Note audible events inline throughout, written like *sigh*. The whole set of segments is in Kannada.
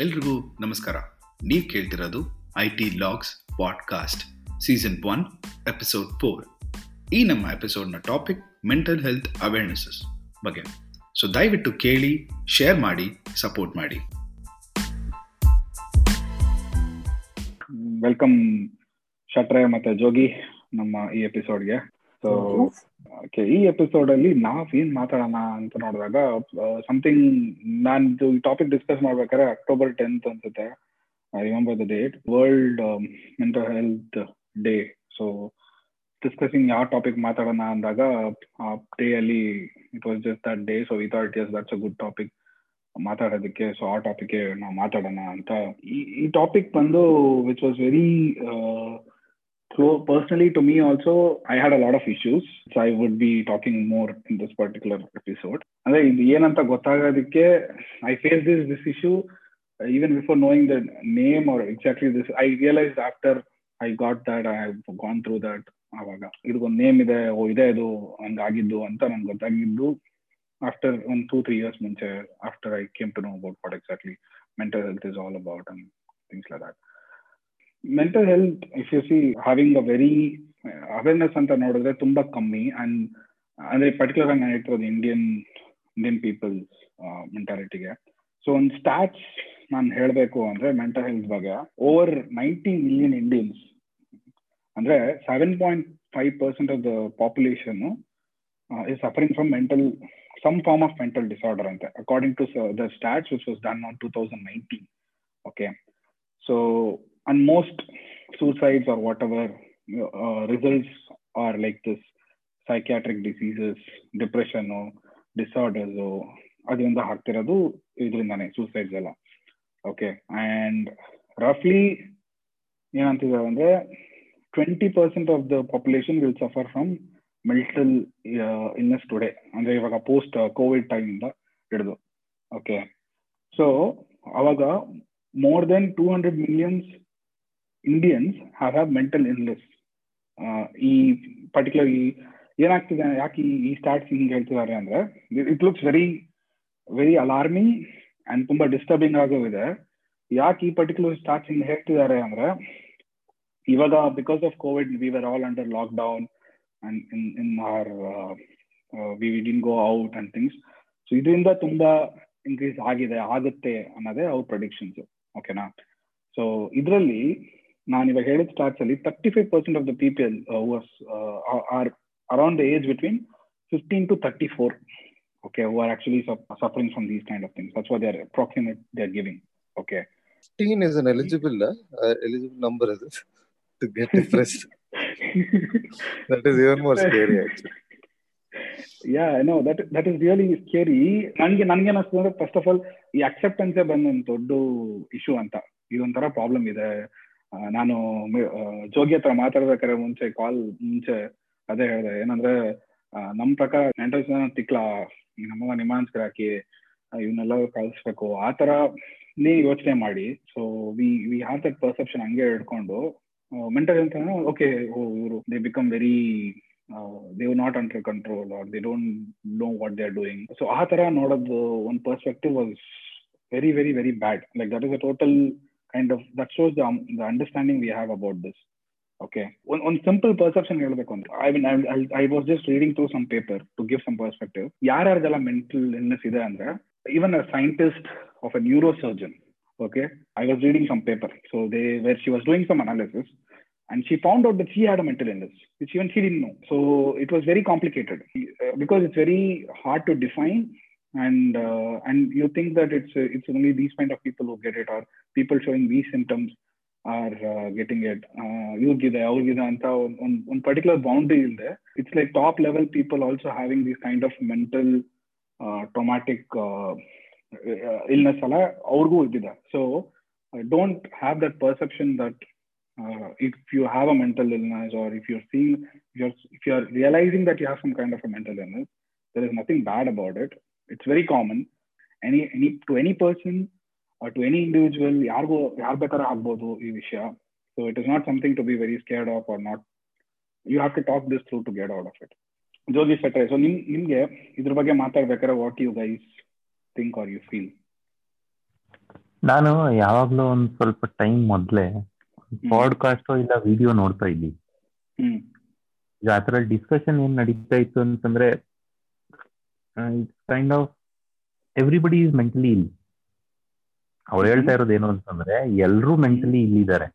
ಎಲ್ರಿಗೂ ನಮಸ್ಕಾರ. ನೀವು ಕೇಳ್ತಿರೋದು I T logs podcast season one episode four ಈ ನಮ್ಮ ಎಪಿಸೋಡ್ನ ಟಾಪಿಕ್ ಮೆಂಟಲ್ ಹೆಲ್ತ್ ಅವೇರ್ನೆಸಸ್ ಬಗ್ಗೆ. ಸೊ ದಯವಿಟ್ಟು ಕೇಳಿ ಶೇರ್ ಮಾಡಿ ಸಪೋರ್ಟ್ ಮಾಡಿ. ವೆಲ್ಕಮ್ ಶಟ್ರೆ ಮತ್ತೆ ಜೋಗಿ ನಮ್ಮ ಈ ಎಪಿಸೋಡ್ಗೆ ಸೊ ಓಕೆ ಈ ಎಪಿಸೋಡ್ ಅಲ್ಲಿ ನಾವೇನ್ ಮಾತಾಡೋಣ ಅಂತ ನೋಡಿದಾಗ ಸಮಥಿಂಗ್ ನಾನು ಟಾಪಿಕ್ ಡಿಸ್ಕಸ್ ಮಾಡ್ಬೇಕಾದ್ರೆ ಅಕ್ಟೋಬರ್ ಟೆಂತ್ ಅನ್ಸುತ್ತೆ. I remember the date world mental health day so discussing ಯಾವ ಟಾಪಿಕ್ ಮಾತಾಡೋಣ ಅಂದಾಗ, ಆ ಡೇ ಅಲ್ಲಿ it was just that day so without is that's a good topic ಮಾತಾಡೋದಕ್ಕೆ ಸೊ ಆ ಟಾಪಿಕ್ ನಾವು ಮಾತಾಡೋಣ ಅಂತ. ಈ ಟಾಪಿಕ್ ಬಂದು which was very So personally, to me also, I had a lot of issues. So I would be talking more in this particular episode. ಅಂದ್ರೆ ಇದು ಏನಂತ ಗೊತ್ತಾಗೋದಕ್ಕೆ I face this this issue even before knowing the name or exactly this I realise after I got that I have gone through that ಆವಾಗ ಇದಕ್ಕೊಂದು ನೇಮ್ ಇದೆ ಓ ಇದೆ ಇದು ಹಂಗಾಗಿದ್ದು ಅಂತ ನನ್ಗೆ ಗೊತ್ತಾಗಿದ್ದು ಆಫ್ಟರ್ ಒಂದು ಟೂ ತ್ರೀ ಇಯರ್ಸ್ ಮುಂಚೆ after I came to know about what exactly mental health is all about and things like that mental health if you see having a very awareness ಅಂತ ನೋಡಿದ್ರೆ ತುಂಬಾ ಕಮ್ಮಿ. ಅಂಡ್ ಅಂದ್ರೆ ಪರ್ಟಿಕ್ಯುಲರ್ ಆಗಿ ನಾನು ಹೇಳ್ತಿರೋದು ಇಂಡಿಯನ್ ಇಂಡಿಯನ್ ಪೀಪಲ್ಸ್ ಮೆಂಟಾಲಿಟಿಗೆ ಸೊ ಒಂದು ಸ್ಟಾಟ್ಸ್ ನಾನು ಹೇಳಬೇಕು ಅಂದ್ರೆ ಮೆಂಟಲ್ ಹೆಲ್ತ್ ಬಗ್ಗೆ. ಓವರ್ ನೈಂಟಿ ಮಿಲಿಯನ್ ಇಂಡಿಯನ್ಸ್ ಅಂದ್ರೆ seven point five percent of the population is suffering from mental some form of mental disorder ಅಂತೆ. According to the stats which was done on two thousand nineteen okay so and most suicides or whatever uh, results are like this psychiatric diseases depression or disorders ಅದರಿಂದ ಆಗ್ತಿರೋದು ಇದರಿಂದಾನೆ ಸೂಸೈಡ್ಸ್ ಎಲ್ಲ. ಓಕೆ ಅಂಡ್ ರಫ್ಲಿ ಏನಂತಿದ್ದಾರೆ ಅಂದ್ರೆ twenty percent of the population will suffer from mental illness today ಅಂದ್ರೆ ಇವಾಗ ಪೋಸ್ಟ್ ಕೋವಿಡ್ ಟೈಮ್ ಇಂದ ಹಿಡಿದು. ಓಕೆ ಸೊ ಅವಾಗ more then two hundred millions Indians have have mental illness ಈ ಪರ್ಟಿಕ್ಯುಲರ್ ಈ ಏನಾಗ್ತಿದೆ, ಯಾಕೆ ಈ ಸ್ಟಾರ್ಟ್ಸ್ ಹಿಂಗೆ ಹೇಳ್ತಿದ್ದಾರೆ ಅಂದ್ರೆ it looks very very alarming and ತುಂಬಾ ಡಿಸ್ಟರ್ಬಿಂಗ್ ಆಗೋ ಇದೆ. ಯಾಕೆ ಈ ಪರ್ಟಿಕ್ಯುಲರ್ ಸ್ಟಾರ್ಟ್ಸ್ ಹಿಂಗೆ ಹೇಳ್ತಿದ್ದಾರೆ ಅಂದ್ರೆ, ಇವಾಗ because of COVID we were all under lockdown and in in are we we didn't go out and things so ಇದರಿಂದ ತುಂಬಾ ಇನ್ಕ್ರೀಸ್ ಆಗಿದೆ, ಆಗುತ್ತೆ ಅನ್ನೋದೇ ಅವ್ರ ಪ್ರೊಡಿಕ್ಷನ್ಸ್ ಓಕೆನಾ ಸೊ ಇದರಲ್ಲಿ ನಾನು ಇವಾಗ ಹೇಳಿದ ಸ್ಟಾರ್ಟ್ಸ್ ಅಲ್ಲಿ thirty five percent of the people are around the age between fifteen to thirty four okay who are actually suffering from these kind of things that's what they are approximate they are giving okay 15 is an eligible uh, eligible number is it *laughs* to get depressed *laughs* that is even more scary actually yeah no that that is really scary ನನಗೆ ನನಗೆ ಅನಿಸ್ತದೆ ಅಂದ್ರೆ ಫಸ್ಟ್ ಆಫ್ ಆಲ್ ಈ ಅಕ್ಸೆಪ್ಟೆನ್ಸೇ ಬಂದ ಒಂದು ದೊಡ್ಡ ಇಶ್ಯೂ ಅಂತ ಇದೊಂಥರ ಪ್ರಾಬ್ಲಮ್ ಇದೆ ನಾನು ಜೋಗಿ ಹತ್ರ ಮಾತಾಡ್ಬೇಕಾದ್ರೆ ಮುಂಚೆ ಕಾಲ್ ಮುಂಚೆ ಅದೇ ಹೇಳಿದೆ. ಏನಂದ್ರೆ ನಮ್ಮ ಪ್ರಕಾರ ಮೆಂಟಲ್ ತಿಕ್ಲ ನಮ್ಮ ನಿಮಾನ್ಸ್ಕರ ಹಾಕಿ ಇವನ್ನೆಲ್ಲ ಕಳಿಸ್ಬೇಕು. ಆ ತರ ನೀ ಯೋಚನೆ ಮಾಡಿ. So we we have that perception ಹಂಗೆ ಹಿಡ್ಕೊಂಡು ಮೆಂಟಲ್ ಅಂತ ಓಕೆ ಇವರು they become very they not under control or they don't know what they are doing so ಆ ತರ ನೋಡೋದು, ಒಂದು perspective was very very very bad like that is a total Kind of that shows the the understanding we have about this okay ಒಂದು ಒಂದು ಸಿಂಪಲ್ ಪರ್ಸೆಪ್ಷನ್ ಹೇಳ್ಬೇಕು ಅಂತ I mean I was just reading through some paper to give some perspective ಯಾರ್ಯಾರ್ದೆಲ್ಲ mental illness ಇದೆ ಅಂದ್ರೆ even a scientist of a neuro surgeon okay I was reading some paper so they were she was doing some analysis and she found out that she had a mental illness, which even she didn't know. So it was very complicated uh, because it's very hard to define, and uh, and you think that it's uh, it's only these kind of people who get it, or people showing these symptoms are getting it. ಇವ್ರಿಗಿದೆ ಅವ್ರಿಗಿದೆ ಅಂತ ಒಂದು ಒಂದು ಪರ್ಟಿಕ್ಯುಲರ್ ಬೌಂಡ್ರಿ ಇಲ್ಲದೆ it's like top level people also having this kind of mental traumatic illness ಎಲ್ಲ ಅವ್ರಿಗೂ ಇದ್ದಿದೆ so don't have that perception that uh, if you have a mental illness or if you're seeing if you're if you're realizing that you have some kind of a mental illness there is nothing bad about it it's very common any any to any person or any any individual ಯಾರಿಗೂ ಯಾರು ಬೇಕಾದ್ರೂ ಆಗ್ಬೋದು ಈ ವಿಷಯ. So it is not something to be very scared of or not you have to talk this through to get out of it Jogi ಸೆಟ್ರೆ so ನಿಮ್ ನಿಮ್ಗೆ ಇದ್ರ ಬಗ್ಗೆ ಮಾತಾಡ್ಬೇಕಾದ್ರೆ what you guys think or you feel ನಾನು ಯಾವಾಗ್ಲೂ ಒಂದ್ ಸ್ವಲ್ಪ ಟೈಮ್ ಮೊದ್ಲೇ ಪಾಡ್ಕಾಸ್ಟ್ ಇಲ್ಲ ವಿಡಿಯೋ ನೋಡ್ತಾ ಇದ್ದೀನಿ. ಹ್ಮ್. ಈಗ ಆತರ ಡಿಸ್ಕಷನ್ ಏನ್ ನಡೀತಾ ಇತ್ತು ಅಂತಂದ್ರೆ it's kind of everybody is mentally ill ಅವ್ರು ಹೇಳ್ತಾ ಇರೋದು ಏನು ಅಂತಂದ್ರೆ ಎಲ್ರೂ ಮೆಂಟಲಿ ಇಲ್ಲಿದ್ದಾರೆ.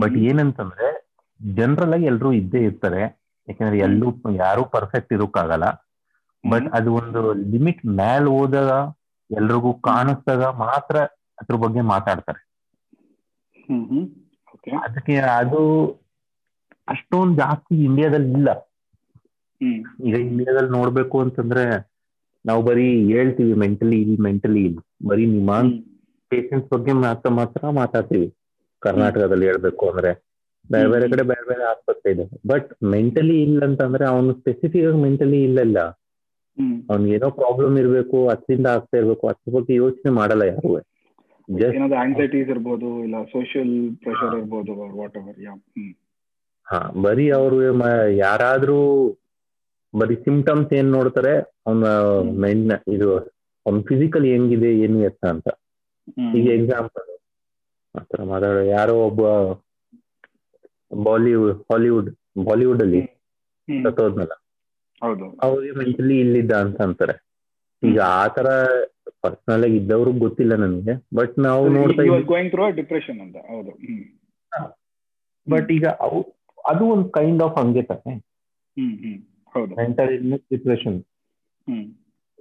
ಬಟ್ ಏನಂತಂದ್ರೆ ಜನರಲ್ ಆಗಿ ಎಲ್ರೂ ಇದ್ದೇ ಇರ್ತಾರೆ. ಯಾಕಂದ್ರೆ ಎಲ್ಲೂ ಯಾರು ಪರ್ಫೆಕ್ಟ್ ಇರೋಕ್ಕಾಗಲ್ಲ. ಬಟ್ ಅದು ಒಂದು ಲಿಮಿಟ್ ಮ್ಯಾಲ್ ಹೋದಾಗ ಎಲ್ರಿಗೂ ಕಾಣಿಸ್ದಾಗ ಮಾತ್ರ ಅದ್ರ ಬಗ್ಗೆ ಮಾತಾಡ್ತಾರೆ. ಅದಕ್ಕೆ ಅದು ಅಷ್ಟೊಂದು ಜಾಸ್ತಿ ಇಂಡಿಯಾದಲ್ಲಿ ಇಲ್ಲ. ಈಗ ಇಂಡಿಯಾದಲ್ಲಿ ನೋಡ್ಬೇಕು ಅಂತಂದ್ರೆ ನಾವು ಬರೀ ಹೇಳ್ತೀವಿ ಮೆಂಟಲಿ ಇಲ್ಲಿ ಮೆಂಟಲಿ ಇಲ್ಲಿ ಬರೀ ನಿಮ್ಮ ಪೇಷಂಟ್ಸ್ ಬಗ್ಗೆ ಮಾತ್ರ ಮಾತ್ರ ಮಾತಾಡ್ತೀವಿ. ಕರ್ನಾಟಕದಲ್ಲಿ ಹೇಳ್ಬೇಕು ಅಂದ್ರೆ. ಬೇರೆ ಬೇರೆ ಕಡೆ ಬೇರೆ ಬೇರೆ ಆಸ್ಪತ್ರೆ ಇದೆ. ಬಟ್ ಮೆಂಟಲಿ ಇಲ್ಲ ಅಂತಂದ್ರೆ ಅವನು ಸ್ಪೆಸಿಫಿಕ್ ಆಗಿ ಮೆಂಟಲಿ ಇಲ್ಲಲ್ಲ. ಅವ್ನಿಗೆ ಏನೋ ಪ್ರಾಬ್ಲಮ್ ಇರ್ಬೇಕು ಅದರಿಂದ ಆಗ್ತಾ ಇರ್ಬೇಕು ಅದ್ರ ಬಗ್ಗೆ ಯೋಚನೆ ಮಾಡಲ್ಲ ಯಾರು. ಜಸ್ಟ್ ಏನಾದ್ರು ಆಂಗ್ಸೈಟೀಸ್ ಇರ್ಬೋದು ಇಲ್ಲ ಸೋಷಿಯಲ್ ಪ್ರೆಷರ್ ಇರ್ಬೋದು ವಾಟ್ ಎವರ್ ಯಾ ಹಾ ಬರೀ ಅವರು ಯಾರಾದ್ರೂ ಬರೀ ಸಿಂಪ್ಟಮ್ಸ್ ಏನ್ ನೋಡ್ತಾರೆ ಅವನ ಮೈಂಡ್ ಇದು ಅವ್ನ ಫಿಸಿಕಲ್ ಹೆಂಗಿದೆ ಏನು ಎತ್ತ ಅಂತ. ಈಗ ಎಕ್ಸಾಂಪಲ್ ಆತರ ಮಾತಾಡೋ ಯಾರೋ ಒಬ್ಬ ಬಾಲಿವುಡ್ ಹಾಲಿವುಡ್ ಬಾಲಿವುಡ್ ಅಲ್ಲಿ ಸತ್ತೋದ್ನಲ್ಲ ಅವ್ರಿಗೆ ಮೆಂಟಲಿ ಇಲ್ಲಿದ್ದ ಅಂತ ಅಂತಾರೆ. ಈಗ ಆತರ ಪರ್ಸನಲ್ ಆಗಿ ಇದ್ದವ್ರು ಗೊತ್ತಿಲ್ಲ ನನಗೆ ಬಟ್ ನಾವು ನೋಡ್ತಾ ಇದ್ದೀವಿ ಡಿಪ್ರೆಷನ್ ಅಂತ. ಹೌದು. ಬಟ್ ಈಗ ಅವು ಅದು ಒಂದು ಕೈಂಡ್ ಆಫ್ ಹಂಗೆ ತಾನೆ. ಮೆಂಟಲ್ ಇಲ್ನೆಸ್ ಡಿಪ್ರೆಷನ್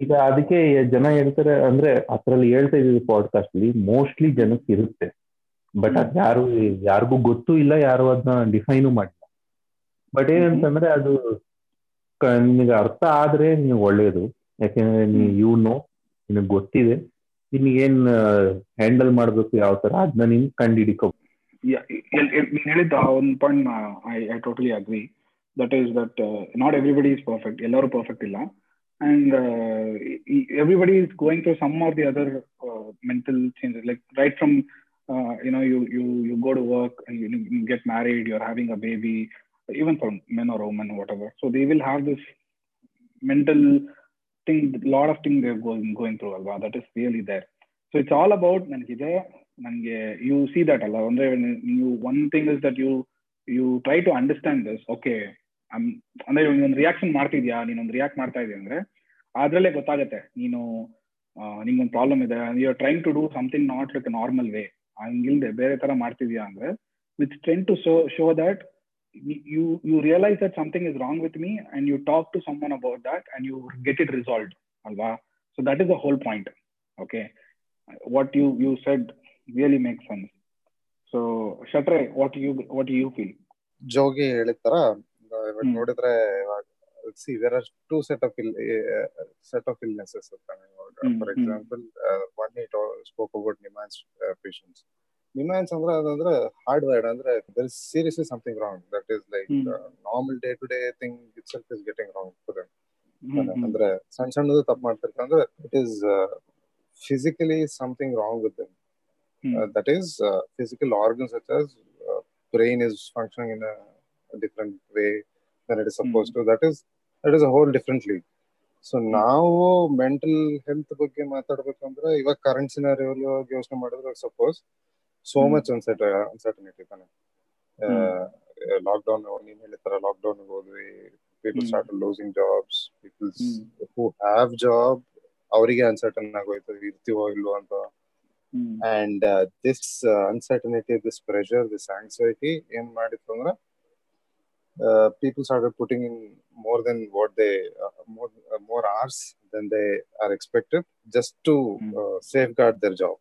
ಈಗ ಅದಕ್ಕೆ ಜನ ಹೇಳ್ತಾರೆ ಅಂದ್ರೆ ಅದ್ರಲ್ಲಿ ಹೇಳ್ತಾ ಇದ್ದೀವಿ ಪಾಡ್ಕಾಸ್ಟ್ ಅಲ್ಲಿ ಮೋಸ್ಟ್ಲಿ ಜನಕ್ಕೆ ಇರುತ್ತೆ. ಬಟ್ ಅದ್ ಯಾರು ಯಾರಿಗೂ ಗೊತ್ತೂ ಇಲ್ಲ ಯಾರು ಅದನ್ನ ಡಿಫೈನು ಮಾಡಿಲ್ಲ. ಬಟ್ ಏನಂತಂದ್ರೆ ಅದು ನಿಮಗೆ ಅರ್ಥ ಆದ್ರೆ ನೀವು ಒಳ್ಳೇದು. ಯಾಕೆಂದ್ರೆ ನೀ ಯು ನೋ ನಿನಗೆ ಗೊತ್ತಿದೆ. ಏನ್ ಹ್ಯಾಂಡಲ್ ಮಾಡ್ಬೇಕು ಯಾವ ತರ ಅದನ್ನ ನೀನ್ ಕಂಡಿಡಿಕೋ ನೀನ್ ಹೇಳಿದ್ದ ಒಂದು point I I totally agree that is that not everybody is perfect ಎಲ್ಲರೂ ಪರ್ಫೆಕ್ಟ್ ಇಲ್ಲ. and everybody is going through some or the other mental changes like right from you know you you you go to work and you, you get married you're having a baby even for men or women whatever so they will have this mental thing lot of things they're going going through alva that is really there so it's all about ನನಗಿದೆ ನನಗೆ ಯು ಸಿ ದಟ್ ಅಲ್ಲ ಅಂದ್ರೆ ನೀವು one thing is that you you try to understand this okay ಅಂದ್ರೆ ಒಂದು ರಿಯಾಕ್ಷನ್ ಮಾಡ್ತಿದ್ಯಾ ನೀನೊಂದು ರಿಯಾಕ್ಟ್ ಮಾಡ್ತಾ ಇದೀಯ ಅಂದ್ರೆ ಅದರಲ್ಲೇ ಗೊತ್ತಾಗುತ್ತೆ. ನೀನು ನಿಂಗೊಂದು ಪ್ರಾಬ್ಲಮ್ ಇದೆ you are trying to do something not like normal way ಹಂಗಿಲ್ದೆ ಬೇರೆ ತರ ಮಾಡ್ತಿದ್ಯಾ ಅಂದ್ರೆ with strength to show show that you you realise that something is wrong with me and you talk to someone about that and you get it resolve ಅಲ್ವಾ? So that is a whole point okay what you you said really make sense so ಶಟ್ರೆ what you what you feel Jogi ಹೇಳಿದ ತರ ನೋಡಿದ್ರೆ ಇವಾಗ ಹ್ಮ್. ನೋಡಿದ್ರೆ ಇವಾಗ see there are two set of ill set of illnesses ಇರ್ತಾನೆ ಇವಾಗ hmm, for hmm. Example one it spoke about NIMHANS patients NIMHANS ಅಂದ್ರೆ ಅದಂದ್ರೆ ಹಾರ್ಡ್ ವರ್ಡ್ ಅಂದ್ರೆ there is seriously something wrong that is like hmm. Normal day to day thing itself is getting wrong for hmm, hmm. ಅಂದ್ರೆ ಸಣ್ಣ ಸಣ್ಣದು ತಪ್ಪು ಮಾಡ್ತಿರ್ತಾರೆ ಅಂದ್ರೆ it is physically something wrong with them hmm. uh, that is uh, physical organs such as uh, brain is functioning Different than it is supposed to. That is that is a whole differently so ನಾವು ಮೆಂಟಲ್ ಹೆಲ್ತ್ ಬಗ್ಗೆ ಮಾತಾಡ್ಬೇಕು ಅಂದ್ರೆ ಇವಾಗ ಕರೆಂಟ್ ಸಿನಾರಿಯಲ್ಲಿ ಯೋಚನೆ ಮಾಡಿದ್ರೆ ಸಪೋಸ್ ಸೋ. ಮಚ್ ಅನ್ಸರ್ಟ ಅನ್ಸರ್ಟನಿಟಿ ತಾನೆ. ಲಾಕ್ಡೌನ್ ನೀನ್ ಹೇಳಿತರ ಲಾಕ್ಡೌನ್ ಹೋದ್ವಿ. People. Start losing jobs peoples. Who have job ಅವರಿಗೆ ಅನ್ಸರ್ಟನ್ ಆಗೋಯ್ತು. ಇರ್ತೀವೋ ಇಲ್ವೋ ಅಂತ. And this uncertainty this pressure this anxiety ಏನ್ ಮಾಡಿತ್ತು ಅಂದ್ರೆ uh, people started putting in more than what they uh, more uh, more hours than they are expected just to Hmm. uh, safeguard their job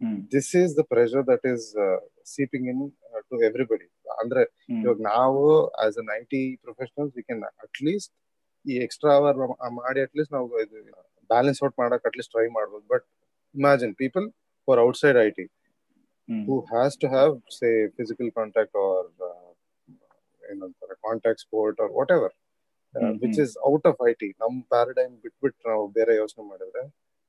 hmm. this is the pressure that is uh, seeping in uh, to everybody ಅಂದ್ರೆ ಹ್ಮ್. ಇವಾಗ ನಾವು as an I T professionals we can at least ಈ ಎಕ್ಸ್ಟ್ರಾ ಅವರ್ ಮಾಡಿ ಅಟ್ಲೀಸ್ಟ್ ನಾವು ಬ್ಯಾಲೆನ್ಸ್ ಔಟ್ ಮಾಡಕ್ ಅಟ್ಲೀಸ್ಟ್ ಟ್ರೈ ಮಾಡ್ಬೋದು but imagine people for outside I T hmm. who has to have say physical contact or uh, ಏನಂತಾರೆ contact sport or whatever which is out of I T ನಮ್ ಪ್ಯಾರಡೈಮ್ ಬಿಟ್ಬಿಟ್ಟು ನಾವು ಬೇರೆ ಯೋಚನೆ ಮಾಡಿದ್ರೆ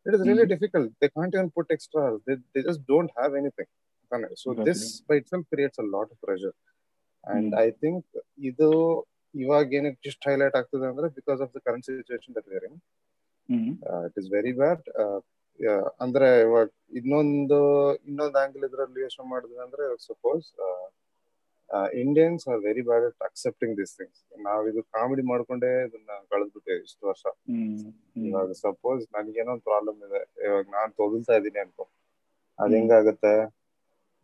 it is really difficult they can't even put extra they just don't have anything ತಾನೆ? So this by it self creates a lot of pressure and I think ಇದು ಇವಾಗ ಏನಕ್ಕೆ ಇಷ್ಟು ಹೈಲೈಟ್ ಆಗ್ತದೆ ಅಂದ್ರೆ because of the current situation that where in it is very bad ಅಂದ್ರೆ ಇವಾಗ ಇನ್ನೊಂದು ಇನ್ನೊಂದು ಆಂಗಲ್ ಇದ್ರಲ್ಲಿ ಯೋಚನೆ ಮಾಡಿದ್ರೆ ಅಂದ್ರೆ suppose Indians are very bad at accepting this things ನಾವ್ ಇದು ಕಾಮಿಡಿ ಮಾಡ್ಕೊಂಡೇ ಇದನ್ನ ಕಳೆದ್ಬಿಟ್ಟೆ ಇಷ್ಟು ವರ್ಷ. ಇವಾಗ ಸಪೋಸ್ ನನ್ಗೇನೋ ಒಂದು ಪ್ರಾಬ್ಲಮ್ ಇದೆ. ಇವಾಗ ನಾನ್ ತೊದಲ್ತಾ ಇದೀನಿ ಅನ್ಕೋ. ಅದ್. ಹೆಂಗಾಗತ್ತೆ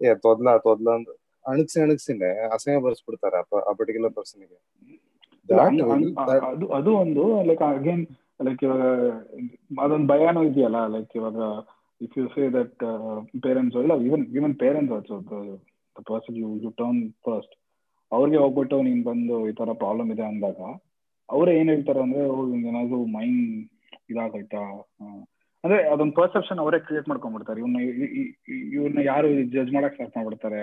ಏ ತೊದ್ಲ ತೊದ್ಲ ಅಂತ ಅಣಗ್ಸಿ ಅಣಗ್ಸಿನೇ ಅಸಹ್ಯ ಬರ್ಸ್ಬಿಡ್ತಾರೆ ಆ ಪರ್ಟಿಕ್ಯುಲರ್ ಪರ್ಸನ್ಗೆ. ಅದು ಅದು ಒಂದು ಲೈಕ್ ಅಗೇನ್ ಲೈಕ್ ಇವಾಗ ಅದೊಂದು ಭಯನೂ ಇದೆಯಲ್ಲ ಲೈಕ್ ಇವಾಗ if you say that parents ಇಲ್ಲ even even parents also person you you turn first ಅವ್ರಿಗೆ ಹೋಗ್ಬಿಟ್ಟು ನೀನು ಬಂದು ಈ ತರ ಪ್ರಾಬ್ಲಮ್ ಇದೆ ಅಂದಾಗ ಅವರೇ ಏನ್ ಹೇಳ್ತಾರೆ ಅಂದ್ರೆ ಏನಾದ್ರು ಮೈಂಡ್ ಇದಾಗೈತಾ ಅಂದರೆ ಅದೊಂದು ಪರ್ಸೆಪ್ಷನ್ ಅವರೇ ಕ್ರಿಯೇಟ್ ಮಾಡ್ಕೊಂಡ್ಬಿಡ್ತಾರೆ. ಇವನ್ನ ಇವ್ರನ್ನ ಯಾರು ಜಡ್ಜ್ ಮಾಡಕ್ ಸ್ಟಾರ್ಟ್ ಮಾಡ್ಬಿಡ್ತಾರೆ?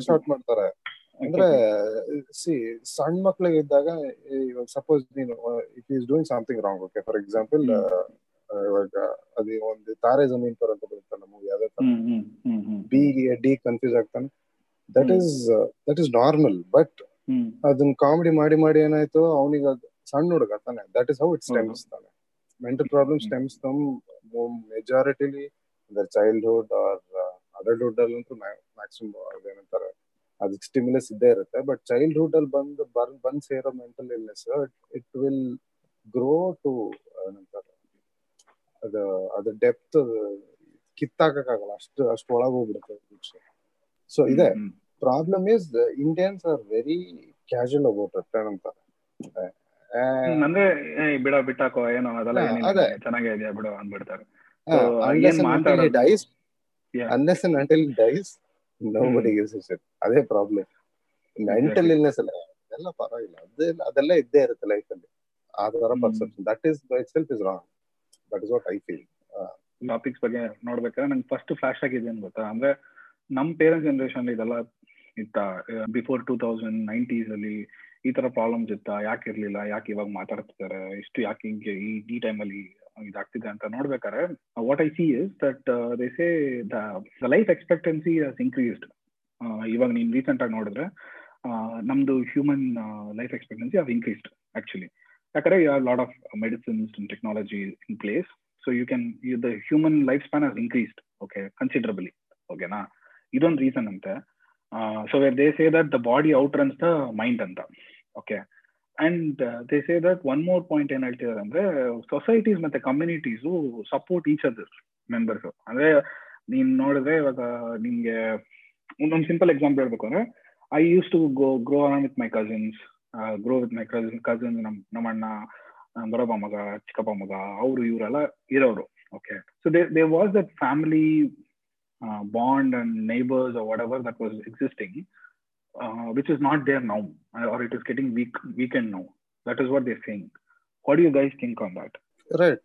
ಸ್ಟಾರ್ಟ್ ಮಾಡ್ತಾರೆ. ಅಂದ್ರೆ ಸಿ ಸಣ್ಣ ಮಕ್ಳಿಗೆ ಇದ್ದಾಗ ಇವಾಗ ಸಪೋಸ್ ನೀನು it is doing something wrong okay for example ಇವಾಗ ಅದೇ ಒಂದು ತಾರೆ ಜಮೀನ್ ಪರ್ ಅಂತ ಬರುತ್ತಲ್ಲ ಮೂವಿ ಅದೇ ತರ. ಬಿ ಡಿ ಕನ್ಫ್ಯೂಸ್ ಆಗ್ತಾನೆ. That. Is that is normal but ಅದನ್ನ ಕಾಮಿಡಿ ಮಾಡಿ ಮಾಡಿ ಏನಾಯ್ತು ಅವನಿಗೆ ಅದು ಸಣ್ಣ ಹುಡುಗ ತಾನೆ. That is how it stems ತಾನೆ. Mental problem. Stems from majorly their childhood or adulthood ಅಲ್ಲಂತೂ ಮ್ಯಾಕ್ಸಿಮಮ್ ಅದೇನಂತಾರೆ ಅದಕ್ಕೆ ಸ್ಟಿಮ್ಯುಲಸ್ ಇದ್ದೇ ಇರುತ್ತೆ. ಬಟ್ ಚೈಲ್ಡ್ಹುಡ್ ಅಲ್ಲಿ ಬಂದು ಬರ್ ಬಂದ್ ಸೇರೋ mental illness it will grow to ಏನಂತಾರೆ ಅದು ಅದು ಡೆಪ್ತ್ ಕಿತ್ತಾಕಕ್ಕಾಗಲ್ಲ. ಅಷ್ಟು ಅಷ್ಟು ಒಳಗೆ ಹೋಗ್ಬಿಡುತ್ತೆ ಸೊ ಇದೆ. Problem is Indians are very casual about it ಅಂತಾರೆ ಅಂದ್ರೆ ಬಿಡ ಬಿಟ್ಟಾಕೋ ಏನೋ ಅದೆಲ್ಲ. ಚೆನ್ನಾಗೇ ಇದೆಯಾ ಬಿಡು ಅಂದ್ಬಿಡ್ತಾರೆ. Dies unless unless dies and until gives it. ಅದೇ ಪ್ರಾಬ್ಲಮ್ ಮೆಂಟಲ್. ಇಲ್ನೆಸ್ ಅಲ್ಲ ಅದೆಲ್ಲ ಪರವಾಗಿಲ್ಲ. ಅದೆಲ್ಲ ಅದೆಲ್ಲ ಇದ್ದೇ ಇರುತ್ತೆ ಲೈಫ್ ಅಲ್ಲಿ. ಆ ತರ. Perception that is by self is wrong that is what I feel topics ಬಗ್ಗೆ ನೋಡ್ಬೇಕಾದ್ರೆ ನಂಗೆ ಫಸ್ಟ್ ಫ್ಲಾಶ್ ಆಗಿದೆ ಏನ್ ಗೊತ್ತಾ ಅಂದ್ರೆ ನಮ್ ಪೇರೆಂಟ್ಸ್ ಜನರೇಷನ್ ಇದೆಲ್ಲ ಇತ್ತ ಬಿಫೋರ್ ಟೂ ತೌಸಂಡ್ ನೈಂಟೀಸ್ ಅಲ್ಲಿ ಈ ತರ ಪ್ರಾಬ್ಲಮ್ಸ್ ಇತ್ತ ಯಾಕೆ ಇರ್ಲಿಲ್ಲ ಯಾಕೆ ಇವಾಗ ಮಾತಾಡ್ತಿದ್ದಾರೆ ಇಷ್ಟು ಯಾಕೆ ಹಿಂಗೆ ಈ ಈ ಟೈಮಲ್ಲಿ ಇದಾಗ್ತಿದೆ ಅಂತ ನೋಡ್ಬೇಕಾದ್ರೆ what I see is that they say the life expectancy has increased ಇವಾಗ ನೀನ್ ರೀಸೆಂಟ್ ಆಗಿ ನೋಡಿದ್ರೆ ಆ, ನಮ್ದು human life expectancy have increased actually ಯಾಕಂದ್ರೆ lot of medicines and technology in place so you can the human life span has increased okay considerably ಓಕೆನಾ ಇದೊಂದು ರೀಸನ್ ಅಂತೆ. So where they say that the body out runs the mind ಅಂತ okay and they say that one more point ಏನ್ ಅಂದ್ರೆ ಸೊಸೈಟೀಸ್ ಮತ್ತೆ communities support each other members ಅಂದ್ರೆ ನೀನ್ ನೋಡಿದ್ರೆ ಇವಾಗ ನಿಮ್ಗೆ, ಒಂದೊಂದು ಸಿಂಪಲ್ ಎಕ್ಸಾಂಪಲ್ ಹೇಳ್ಬೇಕು ಅಂದ್ರೆ I use to go grow around with my cousins grow with my cousin cousin ನಮ್ ನಮ್ಮ ಅಣ್ಣ ನಮ್ಮ ದೊಡ್ಡಪ್ಪ ಮಗ ಚಿಕ್ಕಪ್ಪ ಮಗ ಅವರು ಇವರೆಲ್ಲ ಇರೋರು. Okay so they they was that family bond and neighbours whatever that was existing which is not there now or it is getting weak weekend now that is what they think what you guys think on that right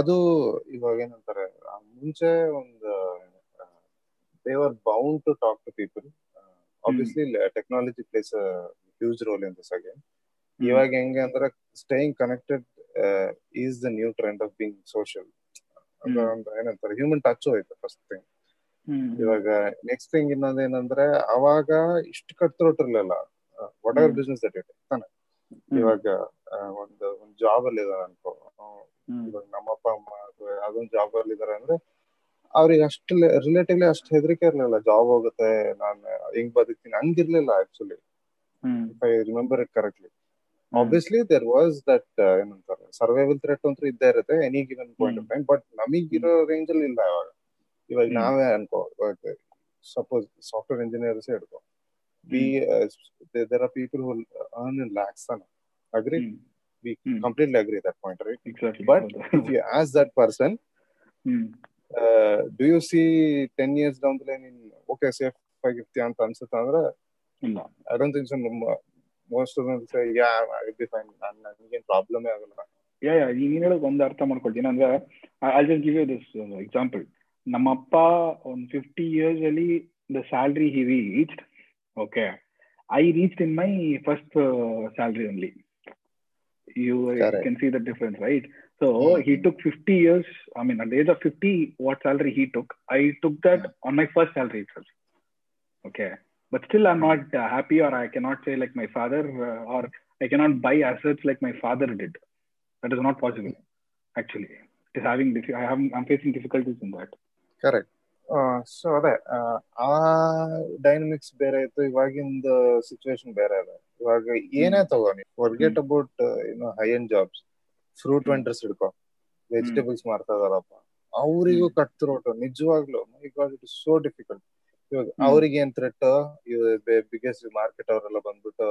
ಅದು ಇವಾಗ ಏನಂತಾರೆ ಮುಂಚೆ ಒಂದು they are bound to talk to people obviously technology plays huge role in this again ಇವಾಗ ಹೆಂಗೆ ಅಂದ್ರೆ staying connected is the new trend of being social ಏನಂತಾರೆ ಹ್ಯೂಮನ್ ಟಚ್ ಹೋಯ್ತು ಫಸ್ಟ್ ಥಿಂಗ್ ಇವಾಗ ನೆಕ್ಸ್ಟ್ ಥಿಂಗ್ ಇನ್ನೊಂದೇನಂದ್ರೆ ಅವಾಗ ಇಷ್ಟು ಕಟ್ತಿರೋಟಿರ್ಲಿಲ್ಲ whatever hmm. Business that it ತಾನೆ. ಇವಾಗ ಆ, ಒಂದು ಒಂದು ಜಾಬ್ ಅಲ್ಲಿ ಇದಾರೆ ಅನ್ಕೋ. ಇವಾಗ ನಮ್ಮಪ್ಪ ಅಮ್ಮ ಯಾವ್ದೊಂದು ಜಾಬ್ ಅಲ್ಲಿ ಇದಾರೆ ಅಂದ್ರೆ ಅವ್ರಿಗೆ ಅಷ್ಟು ರಿಲೇಟಿವ್ಲಿ ಅಷ್ಟು ಹೆದರಿಕೆ ಇರ್ಲಿಲ್ಲ. ಜಾಬ್ ಹೋಗುತ್ತೆ ನಾನು ಹೆಂಗ್ ಬದುಕ್ತೀನಿ ಹಂಗಿರ್ಲಿಲ್ಲ actually if I remember it correctly obviously there was that ಏನಂತಾರೆ ಸರ್ವೈವಲ್ ಥ್ರೆಟ್ ಅಂತೂ ಇದ್ದೇ ಇರುತ್ತೆ any given point of time but ನಮಗಿರೋ range ಅಲ್ಲಿ ಇಲ್ಲ ಇವಾಗ. ಇವಾಗ ಹ್ಮ್. ನಾವೇ ಅನ್ಕೋ suppose software engineers ಹಿಡ್ಕೋ we there are people who earn in lakhs ತಾನೆ agree we hmm. Completely agree that point right exactly But *laughs* if you ask that person, uh, do you see 10 years down the line in okay safe ಆಗಿರ್ತೀಯ ಅಂತ ಅನ್ಸುತ್ತೆ ಅಂದ್ರೆ ಇಲ್ಲ I don't think so most of them say yeah I will be fine ನನಗೇನು ಪ್ರಾಬ್ಲಮೇ ಆಗಲ್ಲ ಯಾ ಯಾ ನೀನ್ ಹೇಳೋದು ಒಂದು ಅರ್ಥ ಮಾಡ್ಕೊಳ್ತೀನಿ ಅಂದ್ರೆ I just give you this example ನಮ್ಮಪ್ಪ ಒಂದು ಫಿಫ್ಟಿ ಇಯರ್ಸ್ ಅಲ್ಲಿ the salary he reached okay I reached in my first salary only you Correct. can see the difference, right? So Mhm. he took 50 years. I mean, at the age of 50, what salary he took, I took that on my first salary itself. Okay. But still, I'm not uh, happy, or I cannot say like my father, uh, or I cannot buy assets like my father did. That is not possible, actually. is having diffi- I have I'm facing difficulties in that. Correct so ಅದೇ ಆ, ಆ ಡೈನಮಿಕ್ಸ್ ಬೇರೆ ಇತ್ತು ಇವಾಗಿಂದ ಸಿಚುವೇಶನ್ ಬೇರೆ ಇದೆ ಇವಾಗ ಏನೇ ತಗೋನಿ ಫರ್ಗೆಟ್ ಅಬೌಟ್ ಏನು high end jobs fruit vendors ಹಿಡ್ಕೊ vegetables ಮಾರ್ತಾ ಇದಾರಪ್ಪ ಅವರಿಗೂ ಕಟ್ತಿರೋಟು ನಿಜವಾಗ್ಲು my god it is so difficult ಇವಾಗ ಅವ್ರಿಗೆ ಏನ್ ಥ್ರೆಟ್ ಬಿಗ್ಗೆಸ್ಟ್ ಮಾರ್ಕೆಟ್ ಅವರೆಲ್ಲ ಬಂದ್ಬಿಟ್ಟು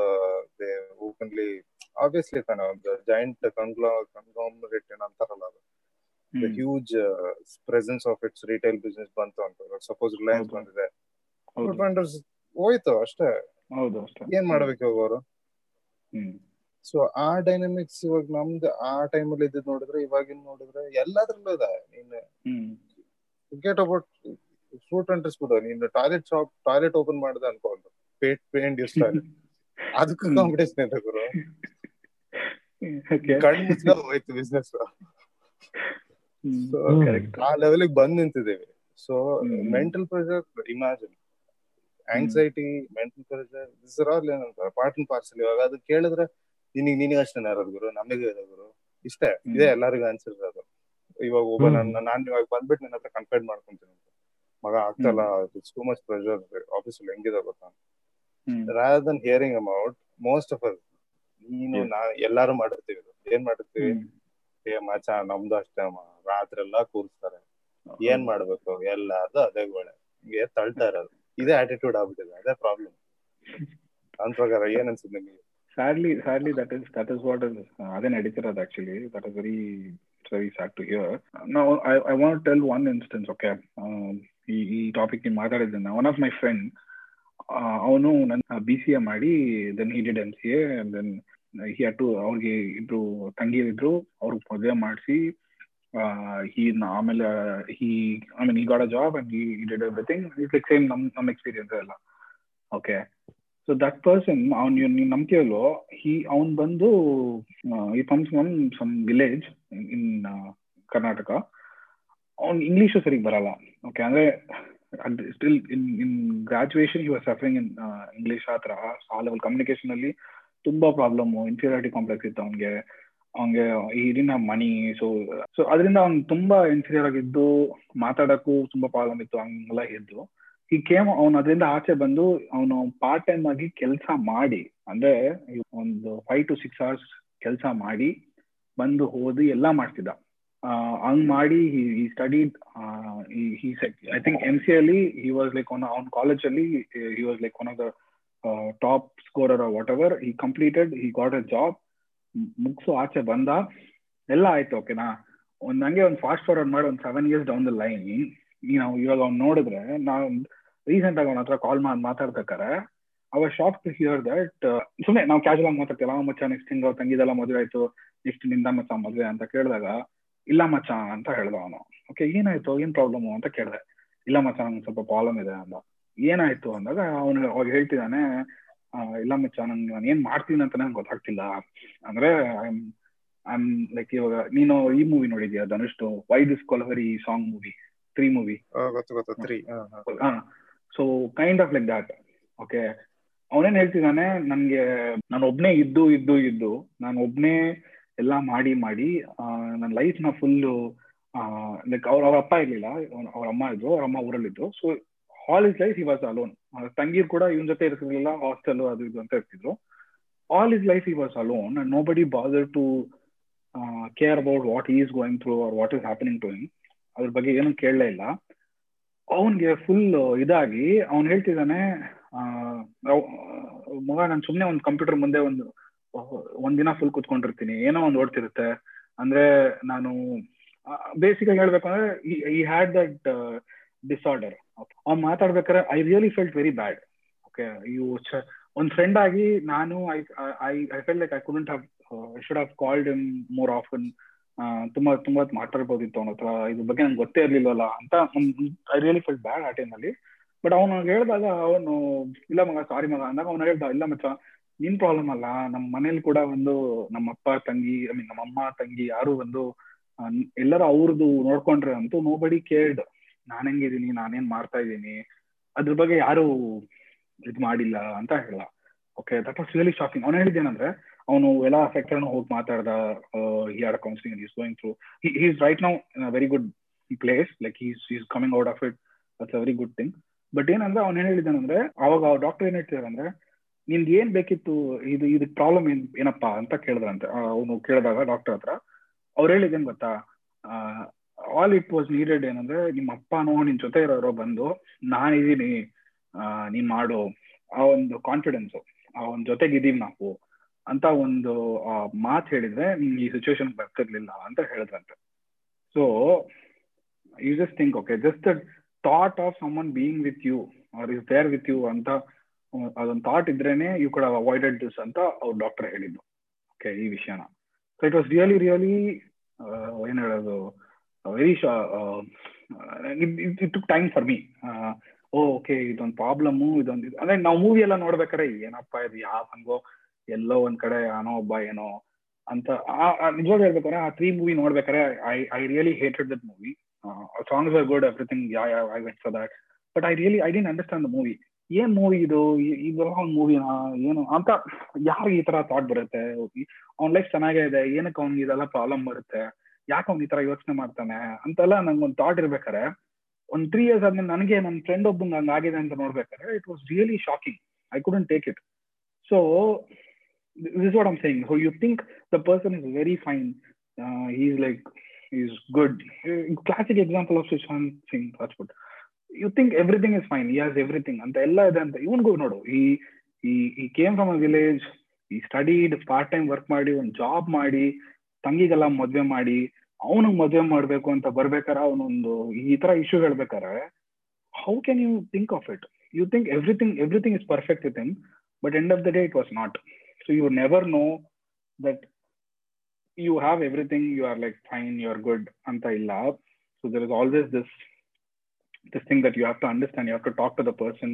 ಓಪನ್ಲಿ ಆಬ್ವಿಯಸ್ಲಿ ತಾನೆ ಒಂದು ಜಾಯಿಂಟ್ ಕಂಗ್ಲಾ ಕಂಗ್ಲಾಮರೇಟ್ ಏನಂತಾರಲ್ಲ ಅದು. Huge presence of its retail business ಬಂತು ಅಂತ. ಸಪೋಸ್ ರಿಲಯನ್ಸ್ ಬಂದಿದೆ. ಹೌದು. ಹೋಯ್ತು ಅಷ್ಟೇ. ಏನ್ ಮಾಡ್ಬೇಕು ಇವಾಗ ಅವರು? ಸೊ ಆ ಡೈನಾಮಿಕ್ಸ್ ಇವಾಗ ನಮ್ದು ಆ ಟೈಮ್ ಅಲ್ಲಿ ಇದ್ದಿದ್ ನೋಡಿದ್ರೆ ಇವಾಗಿನ ನೋಡಿದ್ರೆ ಎಲ್ಲಾದ್ರಲ್ಲೂ ಇದೆ. ನೀನ್ ಕ್ರಿಕೆಟ್ ಅಬೌಟ್ ಫ್ರೂಟ್ ಬಿಡು. ನೀನು ಟಾಯ್ಲೆಟ್ ಶಾಪ್ ಟಾಯ್ಲೆಟ್ ಓಪನ್ ಮಾಡಿದೆ ಅನ್ಕೊಂಡು ಪೇಟ್ ಪೇಂಟ್ ಯೂಸ್ ಅದಕ್ಕೂ. ಕಾಂಪಿಟೇಷನ್ ಇದೆ ಗುರು. ಕಣ್ಣು ಹೋಯ್ತು ಬಿಸ್ನೆಸ್. ಆ ಲೆವೆಲ್ಗೆ ಬಂದ್ ನಿಂತಿದ್ದೇವೆ. So. Mental pressure imagine anxiety mental pressure this are all ಏನಂತಾರೆ? ಪಾರ್ಟ್ ಅಂಡ್ ಪಾರ್ಸಲ್ ಇವಾಗ ಅದು ಕೇಳಿದ್ರೆ ನಿನಗೆ ನಿನಗೆ ಅಷ್ಟೇ ಇರೋದು ಗುರು. ನಮಗೆ ಇದೆ ಗುರು. ಇಷ್ಟೇ. ಇದೆ ಎಲ್ಲರಿಗೂ ಆನ್ಸರ್ ಅದು. ಇವಾಗ ಒಬ್ಬ. ನನ್ನ ನಾನು ಇವಾಗ ಬಂದ್ಬಿಟ್ಟು ನಿನ್ನ ಹತ್ರ ಕನ್ಫೈಡ್ ಮಾಡ್ಕೊಂತೀನಿ ಅಂತ. ಮಗ ಆಗ್ತಲ್ಲ ಇಟ್ಸ್ ಟೂ ಮಚ್ ಪ್ರೆಷರ್ ಆಫೀಸಲ್ಲಿ ಹೆಂಗಿದೆ ಗೊತ್ತಾ. Rather than hearing about most of all ನೀನು. ನಾ ಎಲ್ಲಾರು ಮಾಡಿರ್ತೀವಿ. ಏನ್ ಮಾಡಿರ್ತೀವಿ. ಏ ಮಚ ನಮ್ದು ಅಷ್ಟೇ ಅಮ್ಮ. ರಾತ್ರಿ ಎಲ್ಲಾ ಕೂರಿಸ್ತಾರೆ ಏನ್ ಮಾಡ್ಬೇಕು? ಎಲ್ಲಾರ್ದು ಅದೇ ಗೋಳೆ. ಹಿಂಗೆ ತಳ್ತಾ ಇರೋದು. ಇದೇ ಆಟಿಟ್ಯೂಡ್ ಆಗ್ಬಿಟ್ಟಿದೆ. ಅದೇ ಪ್ರಾಬ್ಲಮ್ ನನ್ ಪ್ರಕಾರ ಏನ್ ಅನ್ಸುತ್ತೆ ನಿಮಗೆ? Sadly sadly that is that is what is uh, ಅದೇ ನಡೀತಿರೋದು actually that is very very sad to hear hear. I I want want to tell one instance okay? Um, ಈ ಈ ಟಾಪಿಕ್ ನೀವು ಮಾತಾಡಿದ್ದನ್ನ ಒನ್ ಆಫ್ ಮೈ ಫ್ರೆಂಡ್ ಅವನು ನನ್ನ ಬಿ ಸಿ ಎ ಮಾಡಿ then he did M C A then he to ಅವ್ರಿಗೆ ಇಬ್ರು ತಂಗಿಯರಿದ್ರು ಅವ್ರಿಗೆ ಮದುವೆ ಮಾಡಿಸಿ ಹಿ ಆಮೇಲೆ he I mean he got a job and he did everything it's like same ನಮ್ ನಮ್ಮ ಎಕ್ಸ್ಪೀರಿಯನ್ಸ್ ಎಲ್ಲ ಓಕೆ ಸೊ ದಟ್ ಪರ್ಸನ್ ಅವ್ನು ನೀನು ನಂಬ್ತೀಯಲ್ಲೋ ಹಿ ಅವ್ನು ಬಂದು he comes from some village in Karnataka ಅವ್ನು ಇಂಗ್ಲೀಷು ಸರಿಗೆ ಬರಲ್ಲ. ಓಕೆ ಅಂದ್ರೆ still in in graduation you are suffering in English ಆ ಥರ. ಆ ಲೆವೆಲ್ ಕಮ್ಯುನಿಕೇಶನ್ ಅಲ್ಲಿ ತುಂಬಾ ಪ್ರಾಬ್ಲಮ್ ಇನ್ಫೀರಿಯಾರಿಟಿ ಕಾಂಪ್ಲೆಕ್ಸ್ ಇತ್ತು ಅವ್ನಿಗೆ. ಅವ್ನಿಗೆ ಈಡಿನ ಮನಿ ಸೊ ಸೊ ಅದರಿಂದ ಅವ್ನು ತುಂಬಾ ಇನ್ಫೀರಿಯರ್ ಆಗಿದ್ದು, ಮಾತಾಡೋಕ್ಕೂ ತುಂಬಾ ಪ್ರಾಬ್ಲಮ್ ಇತ್ತು, ಹಂಗೆಲ್ಲ ಇದ್ದು. ಈ ಕೇಮ್ ಅವ್ನು ಅದರಿಂದ ಆಚೆ ಬಂದು, ಅವನು ಪಾರ್ಟ್ ಟೈಮ್ ಆಗಿ ಕೆಲಸ ಮಾಡಿ, ಅಂದ್ರೆ, ಒಂದು ಫೈವ್ ಟು ಸಿಕ್ಸ್ ಅವರ್ಸ್ ಕೆಲಸ ಮಾಡಿ, ಬಂದು ಓದಿ ಎಲ್ಲ ಮಾಡ್ತಿದ್ದ. ಹಂಗ್ ಮಾಡಿ he studied I think M C ಅಲ್ಲಿ ಹಿ ವಾಸ್ ಲೈಕ್ ಒನ್ ಅವ್ನ ಕಾಲೇಜ್ ಅಲ್ಲಿ he was like one of the top scorer whatever he completed he got a job ಮುಗಿಸು ಆಚೆ ಬಂದ. ಎಲ್ಲ ಆಯ್ತು ಓಕೆನಾ ಒಂದ್ ಹಂಗೆ ಒಂದು ಫಾಸ್ಟ್ ಫಾರ್ವರ್ಡ್ ಮಾಡಿ ಒಂದು seven years down the line ನಾವು ಇವಾಗ ಅವ್ನು ನೋಡಿದ್ರೆ ನಾವು ರೀಸೆಂಟ್ ಆಗಿ ಅವನ ಹತ್ರ ಕಾಲ್ ಮಾಡಿ ಮಾತಾಡ್ಬೇಕಾರೆ ಅವ ಶಾಪ್ ಟು ಹಿಯರ್ ದಟ್ ಸುಮ್ಮನೆ ನಾವು ಕ್ಯಾಶುವಲ್ ಆಗಿ ಮಾತಾಡ್ತೀವಿ ಮಚ್ಚ ನೆಕ್ಸ್ಟ್ ತಿಂಗಳು ತಂಗಿದೆಲ್ಲ ಮದುವೆ ಆಯ್ತು ನೆಕ್ಸ್ಟ್ನಿಂದ ಮಚ್ಚ ಮದುವೆ ಅಂತ ಕೇಳಿದಾಗ ಇಲ್ಲ ಮಚ್ಚ ಅಂತ ಹೇಳ್ದ ಅವನು. ಓಕೆ ಏನಾಯ್ತು? ಏನ್ ಪ್ರಾಬ್ಲಮ್ ಅಂತ ಕೇಳಿದೆ. ಇಲ್ಲ ಮಚ್ಚ ನಂಗೆ ಸ್ವಲ್ಪ ಪ್ರಾಬ್ಲಮ್ ಇದೆ ಅಂತ ಏನಾಯ್ತು ಅಂದಾಗ ಅವನು ಅವಾಗ ಹೇಳ್ತಿದ್ದಾನೆ ಇಲ್ಲ ಮಚ್ಚ ನಂಗೆ ನಾನು ಏನ್ ಮಾಡ್ತೀನಿ ಅಂತ ನಂಗೆ ಗೊತ್ತಾಗ್ತಿಲ್ಲ. ಅಂದ್ರೆ ಐಮ್ ಲೈಕ್ ಇವಾಗ ನೀನು ಈ ಮೂವಿ ನೋಡಿದ್ಯಾ ಧನುಷ್ಟು why this Kolaveri song movie three movie so kind of like that okay ಅವನೇನ್ ಹೇಳ್ತಿದ್ದಾನೆ ನನ್ಗೆ ನಾನು ಒಬ್ನೇ ಇದ್ದು ಇದ್ದು ಇದ್ದು ನಾನು ಒಬ್ನೇ ಎಲ್ಲಾ ಮಾಡಿ ಮಾಡಿ ನನ್ನ ಲೈಫ್ನ ಫುಲ್ಲು ಲೈಕ್ ಅವ್ರ ಅವ್ರ ಅಪ್ಪ ಇರ್ಲಿಲ್ಲ ಅವ್ರ ಅಮ್ಮ ಇದ್ರು, ಅವ್ರ ಅಮ್ಮ ಊರಲ್ಲಿದ್ರು. So all his life he was alone ತಂಗಿರ್ ಕೂಡ ಇವನ್ ಜೊತೆ ಇರ್ತಿರ್ಲಿಲ್ಲ ಹಾಸ್ಟೆಲ್ ಅದು ಇದು ಅಂತ ಇರ್ತಿದ್ರು. All his life he was alone and nobody bother to care about what is going through or what is happening to him ಅದ್ರ ಬಗ್ಗೆ ಏನೂ ಕೇಳಲೇ ಇಲ್ಲ. ಅವನ್ಗೆ ಫುಲ್ ಇದಾಗಿ ಅವ್ನು ಹೇಳ್ತಿದ್ದಾನೆ ಮಗ ನಾನು ಸುಮ್ಮನೆ ಒಂದು ಕಂಪ್ಯೂಟರ್ ಮುಂದೆ ಒಂದು ಒಂದಿನ ಫುಲ್ ಕುತ್ಕೊಂಡಿರ್ತೀನಿ. ಏನೋ ಒಂದು ಓಡ್ತಿರುತ್ತೆ ಅಂದ್ರೆ ನಾನು ಬೇಸಿಕ್ ಆಗಿ ಹೇಳ್ಬೇಕು ಅಂದ್ರೆ ಈ ಹ್ಯಾಡ್ ದಟ್ ಡಿಸಾರ್ಡರ್ ಅವ್ನು ಮಾತಾಡ್ಬೇಕಾದ್ರೆ I really felt very bad okay you ಒಂದ್ ಫ್ರೆಂಡ್ ಆಗಿ ನಾನು I I I felt like I couldn't have should have called him more often ತುಂಬಾ ತುಂಬಾ ಮಾತಾಡ್ಬೋದಿತ್ತು ಅವನ ಹತ್ರ. ಇದ್ರ ಬಗ್ಗೆ ನಂಗೆ ಗೊತ್ತೇ ಇರ್ಲಿಲ್ವಲ್ಲ ಅಂತ ಐ ರಿಯಲಿ ಫೆಲ್ಟ್ ಬ್ಯಾಡ್ ಆ ಟೈಮಲ್ಲಿ ಬಟ್ ಅವನು ಹೇಳಿದಾಗ ಅವನು, ಇಲ್ಲ ಮಗ ಸಾರಿ ಮಗ. ಅಂದಾಗ ಅವನು ಹೇಳ್ದ, ಇಲ್ಲ ಮಚ್ಚ ನಿನ್ ಪ್ರಾಬ್ಲಮ್ ಅಲ್ಲ. ನಮ್ಮ ಮನೇಲಿ ಕೂಡ ಒಂದು ನಮ್ಮ ಅಪ್ಪ, ತಂಗಿ ಐ ಮೀನ್ ನಮ್ಮ ಅಮ್ಮ, ತಂಗಿ ಯಾರು ಒಂದು ಎಲ್ಲರೂ ಅವ್ರದ್ದು ನೋಡ್ಕೊಂಡ್ರೆ ಅಂತೂ ನೋ ಬಡಿ ಕೇರ್ಡ್ ನಾನು ನಾನೇನ್ ಮಾಡ್ತಾ ಇದ್ದೀನಿ, ಅದ್ರ ಬಗ್ಗೆ ಯಾರು ಇದ್ ಮಾಡಿಲ್ಲ ಅಂತ ಹೇಳ okay that was really shocking ಅವ್ನು ಹೇಳಿದ್ದೇನಂದ್ರೆ ಅವನು ಎಲ್ಲ ಸೆಕ್ಟರ್ನು ಹೋಗಿ ಮಾತಾಡ್ದ he or counselling is going through he is right now very good place like is is coming out of it that's a very good thing but ಏನಂದ್ರೆ, ಅವ್ನು ಏನ್ ಹೇಳಿದಾನಂದ್ರೆ ಅವಾಗ ಡಾಕ್ಟರ್ ಏನ್ ಹೇಳ್ತಿದಾರೆ ಅಂದ್ರೆ ನಿನ್ಗೆ ಏನ್ ಬೇಕಿತ್ತು? ಇದು ಇದಕ್ ಪ್ರಾಬ್ಲಮ್ ಏನ್, ಏನಪ್ಪಾ ಅಂತ ಕೇಳಿದ್ರಂತೆ. ಅವನು ಕೇಳಿದಾಗ ಡಾಕ್ಟರ್ ಹತ್ರ, ಅವ್ರು ಹೇಳಿದೇನ್ ಗೊತ್ತಾ? ಆಲ್ ಇಟ್ ವಾಸ್ ನೀಡೆಡ್ ಏನಂದ್ರೆ ನಿಮ್ಮ ಅಪ್ಪನೋ ನಿನ್ ಜೊತೆ ಇರೋರೋ ಬಂದು ನಾನಿದೀನಿ ನೀನ್ ಮಾಡು. ಆ ಒಂದು ಕಾನ್ಫಿಡೆನ್ಸ್ ಆ ಒಂದ್ ಜೊತೆಗಿದೀವಿ ನಾವು ಅಂತ ಒಂದು ಮಾತು ಹೇಳಿದ್ರೆ ನಿಮ್ಗೆ ಈ ಸಿಚುವೇಶನ್ ಬರ್ತಿರ್ಲಿಲ್ಲ ಅಂತ ಹೇಳಿದ್ರಂತೆ. So you just think okay just thought of someone being with you are is there with you ಅಂತ ಅದೊಂದು ಥಾಟ್ ಇದ್ರೇನೆ ಯು ಕುಡ್ ಅವಾಯ್ಡೆಡ್ ದಿಸ್ ಅಂತ ಅವ್ರು ಡಾಕ್ಟರ್ ಹೇಳಿದ್ದು. ಓಕೆ ಈ ವಿಷಯನ. So it was really really ಏನ್ ಹೇಳೋದು very it took time for me okay ಇದೊಂದು ಪ್ರಾಬ್ಲಮ್ ಇದೊಂದು ಅಂದ್ರೆ ನಾವು ಮೂವಿ ಎಲ್ಲ ನೋಡ್ಬೇಕಾರೆ ಏನಪ್ಪಾ ಇದು ಯಾವ ಹಂಗೋ, ಎಲ್ಲೋ ಒಂದ್ ಕಡೆ ಏನೋ ಒಬ್ಬ ಏನೋ ಅಂತ ನಿಜವಾಗ ಹೇಳ್ಬೇಕಾದ್ರೆ ಆ three movie ನೋಡ್ಬೇಕಾರೆ I I really hated that movie songs are good everything I wait for that but I really I didn't understand the movie ಏನ್ ಮೂವಿ ಇದು? ಇದೆಲ್ಲ ಒಂದು ಮೂವಿನಾ ಏನು? ಅಂತ ಯಾರಿಗೆ ಈ ತರ ಥಾಟ್ ಬರುತ್ತೆ? ಅವ್ನ ಲೈಫ್ ಚೆನ್ನಾಗೇ ಇದೆ. ಏನಕ್ಕೆ ಅವ್ನಿಗೆ ಇದೆಲ್ಲ ಪ್ರಾಬ್ಲಮ್ ಬರುತ್ತೆ? ಯಾಕೆ ಅವ್ನು ಈ ತರ ಯೋಚನೆ ಮಾಡ್ತಾನೆ? ಅಂತೆಲ್ಲ ನಂಗೆ ಒಂದು ಥಾಟ್ ಇರ್ಬೇಕಾರೆ ಒಂದ್ ತ್ರೀ ಇಯರ್ಸ್ ಆದ್ಮೇಲೆ ನನಗೆ ನನ್ನ ಫ್ರೆಂಡ್ ಒಬ್ಬಂಗೆ ಹಂಗ ಆಗಿದೆ ಅಂತ ನೋಡ್ಬೇಕಾದ್ರೆ it was really shocking I couldn't take it so this what am saying so you think the person is very fine is like is good classic example of Sushant Singh Rajput you think everything is fine he has everything ಅಂತ ಎಲ್ಲ ಇದೆ ಅಂತ ಇವನ್ಗೂ ನೋಡು he he came from a village he studied part time work ಮಾಡಿ, ಒಂದು ಜಾಬ್ ಮಾಡಿ, ತಂಗಿಗೆಲ್ಲ ಮದ್ವೆ ಮಾಡಿ. ಅವನಿಗೆ ಮದ್ವೆ ಮಾಡ್ಬೇಕು ಅಂತ ಬರ್ಬೇಕಾರೆ ಅವನೊಂದು ಈ ತರ issue ಹೇಳ್ಬೇಕಾರೆ how can you think of it you think everything everything is perfect with him but end of the day it was not so you never know that you have everything you are like fine you are good ಅಂತ ಇಲ್ಲ. So there is always this this thing that you have to understand you have to talk to the person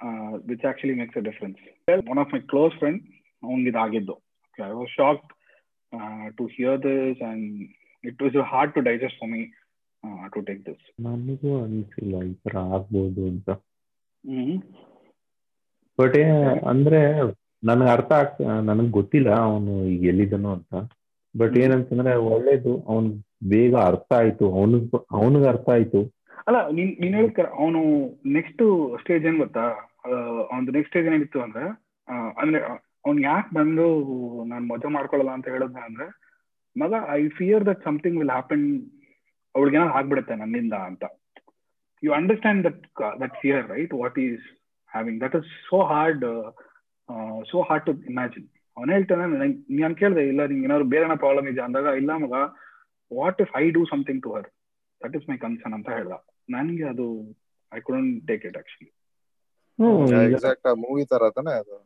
uh, which actually makes a difference well, one of my close friends avangidagiddu okay i was shocked uh, to hear this and it was hard to digest for me uh, to take this ನನಗೂ ಅನಿಸಿಲ್ಲ ಈ ತರ ಆಗ್ಬೋದು ಅಂತ ಬಟ್ ಅಂದ್ರೆ ನನಗೆ ಅರ್ಥ ಆಗ್ ನನಗೆ ಗೊತ್ತಿಲ್ಲ ಅವನು ಈಗ ಎಲ್ಲಿದ್ದನೋ ಅಂತ ಬಟ್ ಏನಂತಂದ್ರೆ ಒಳ್ಳೇದು ಅವನ್ ಬೇಗ ಅರ್ಥ ಆಯ್ತು ಅವನಿಗೆ ಅವನಿಗೆ ಅರ್ಥ ಆಯ್ತು ಅಲ್ಲ, ನೀನ್ ನೀನ್ ಹೇಳಿದ ಅವನು ನೆಕ್ಸ್ಟ್ ಸ್ಟೇಜ್ ಏನ್ ಗೊತ್ತಾ? ಅವ್ನ ನೆಕ್ಸ್ಟ್ ಸ್ಟೇಜ್ ಏನಿತ್ತು ಅಂದ್ರೆ ಅಂದ್ರೆ, ಅವ್ನ್ ಯಾಕೆ ಬಂದು ನಾನ್ ಮದುವೆ ಮಾಡ್ಕೊಳ್ಳಲ್ಲ ಅಂತ ಹೇಳೋದ ಅಂದ್ರೆ, ಮಗ I fear that something will happen ಅವಳಿಗೆ ಏನಾದ್ರು ಆಗ್ಬಿಡುತ್ತೆ ನನ್ನಿಂದ ಅಂತ. You understand that that fear right what is having that is so hard so hard to imagine ಅವನು ಹೇಳ್ತಾನೆ, ನಾನು ಕೇಳಿದೆ, ಇಲ್ಲ, ನಿಂಗೆ ಏನಾದ್ರು ಬೇರೆ ಪ್ರಾಬ್ಲಮ್ ಇದೆ ಅಂದಾಗ, ಇಲ್ಲ ಮಗ what if I do something to her that is my concern ಅಂತ ಹೇಳ್ದ. ನನಗೆ ಅದು I couldn't take it actually exact ಆ ಮೂವಿ ತರ ತಾನೆ ಅದು?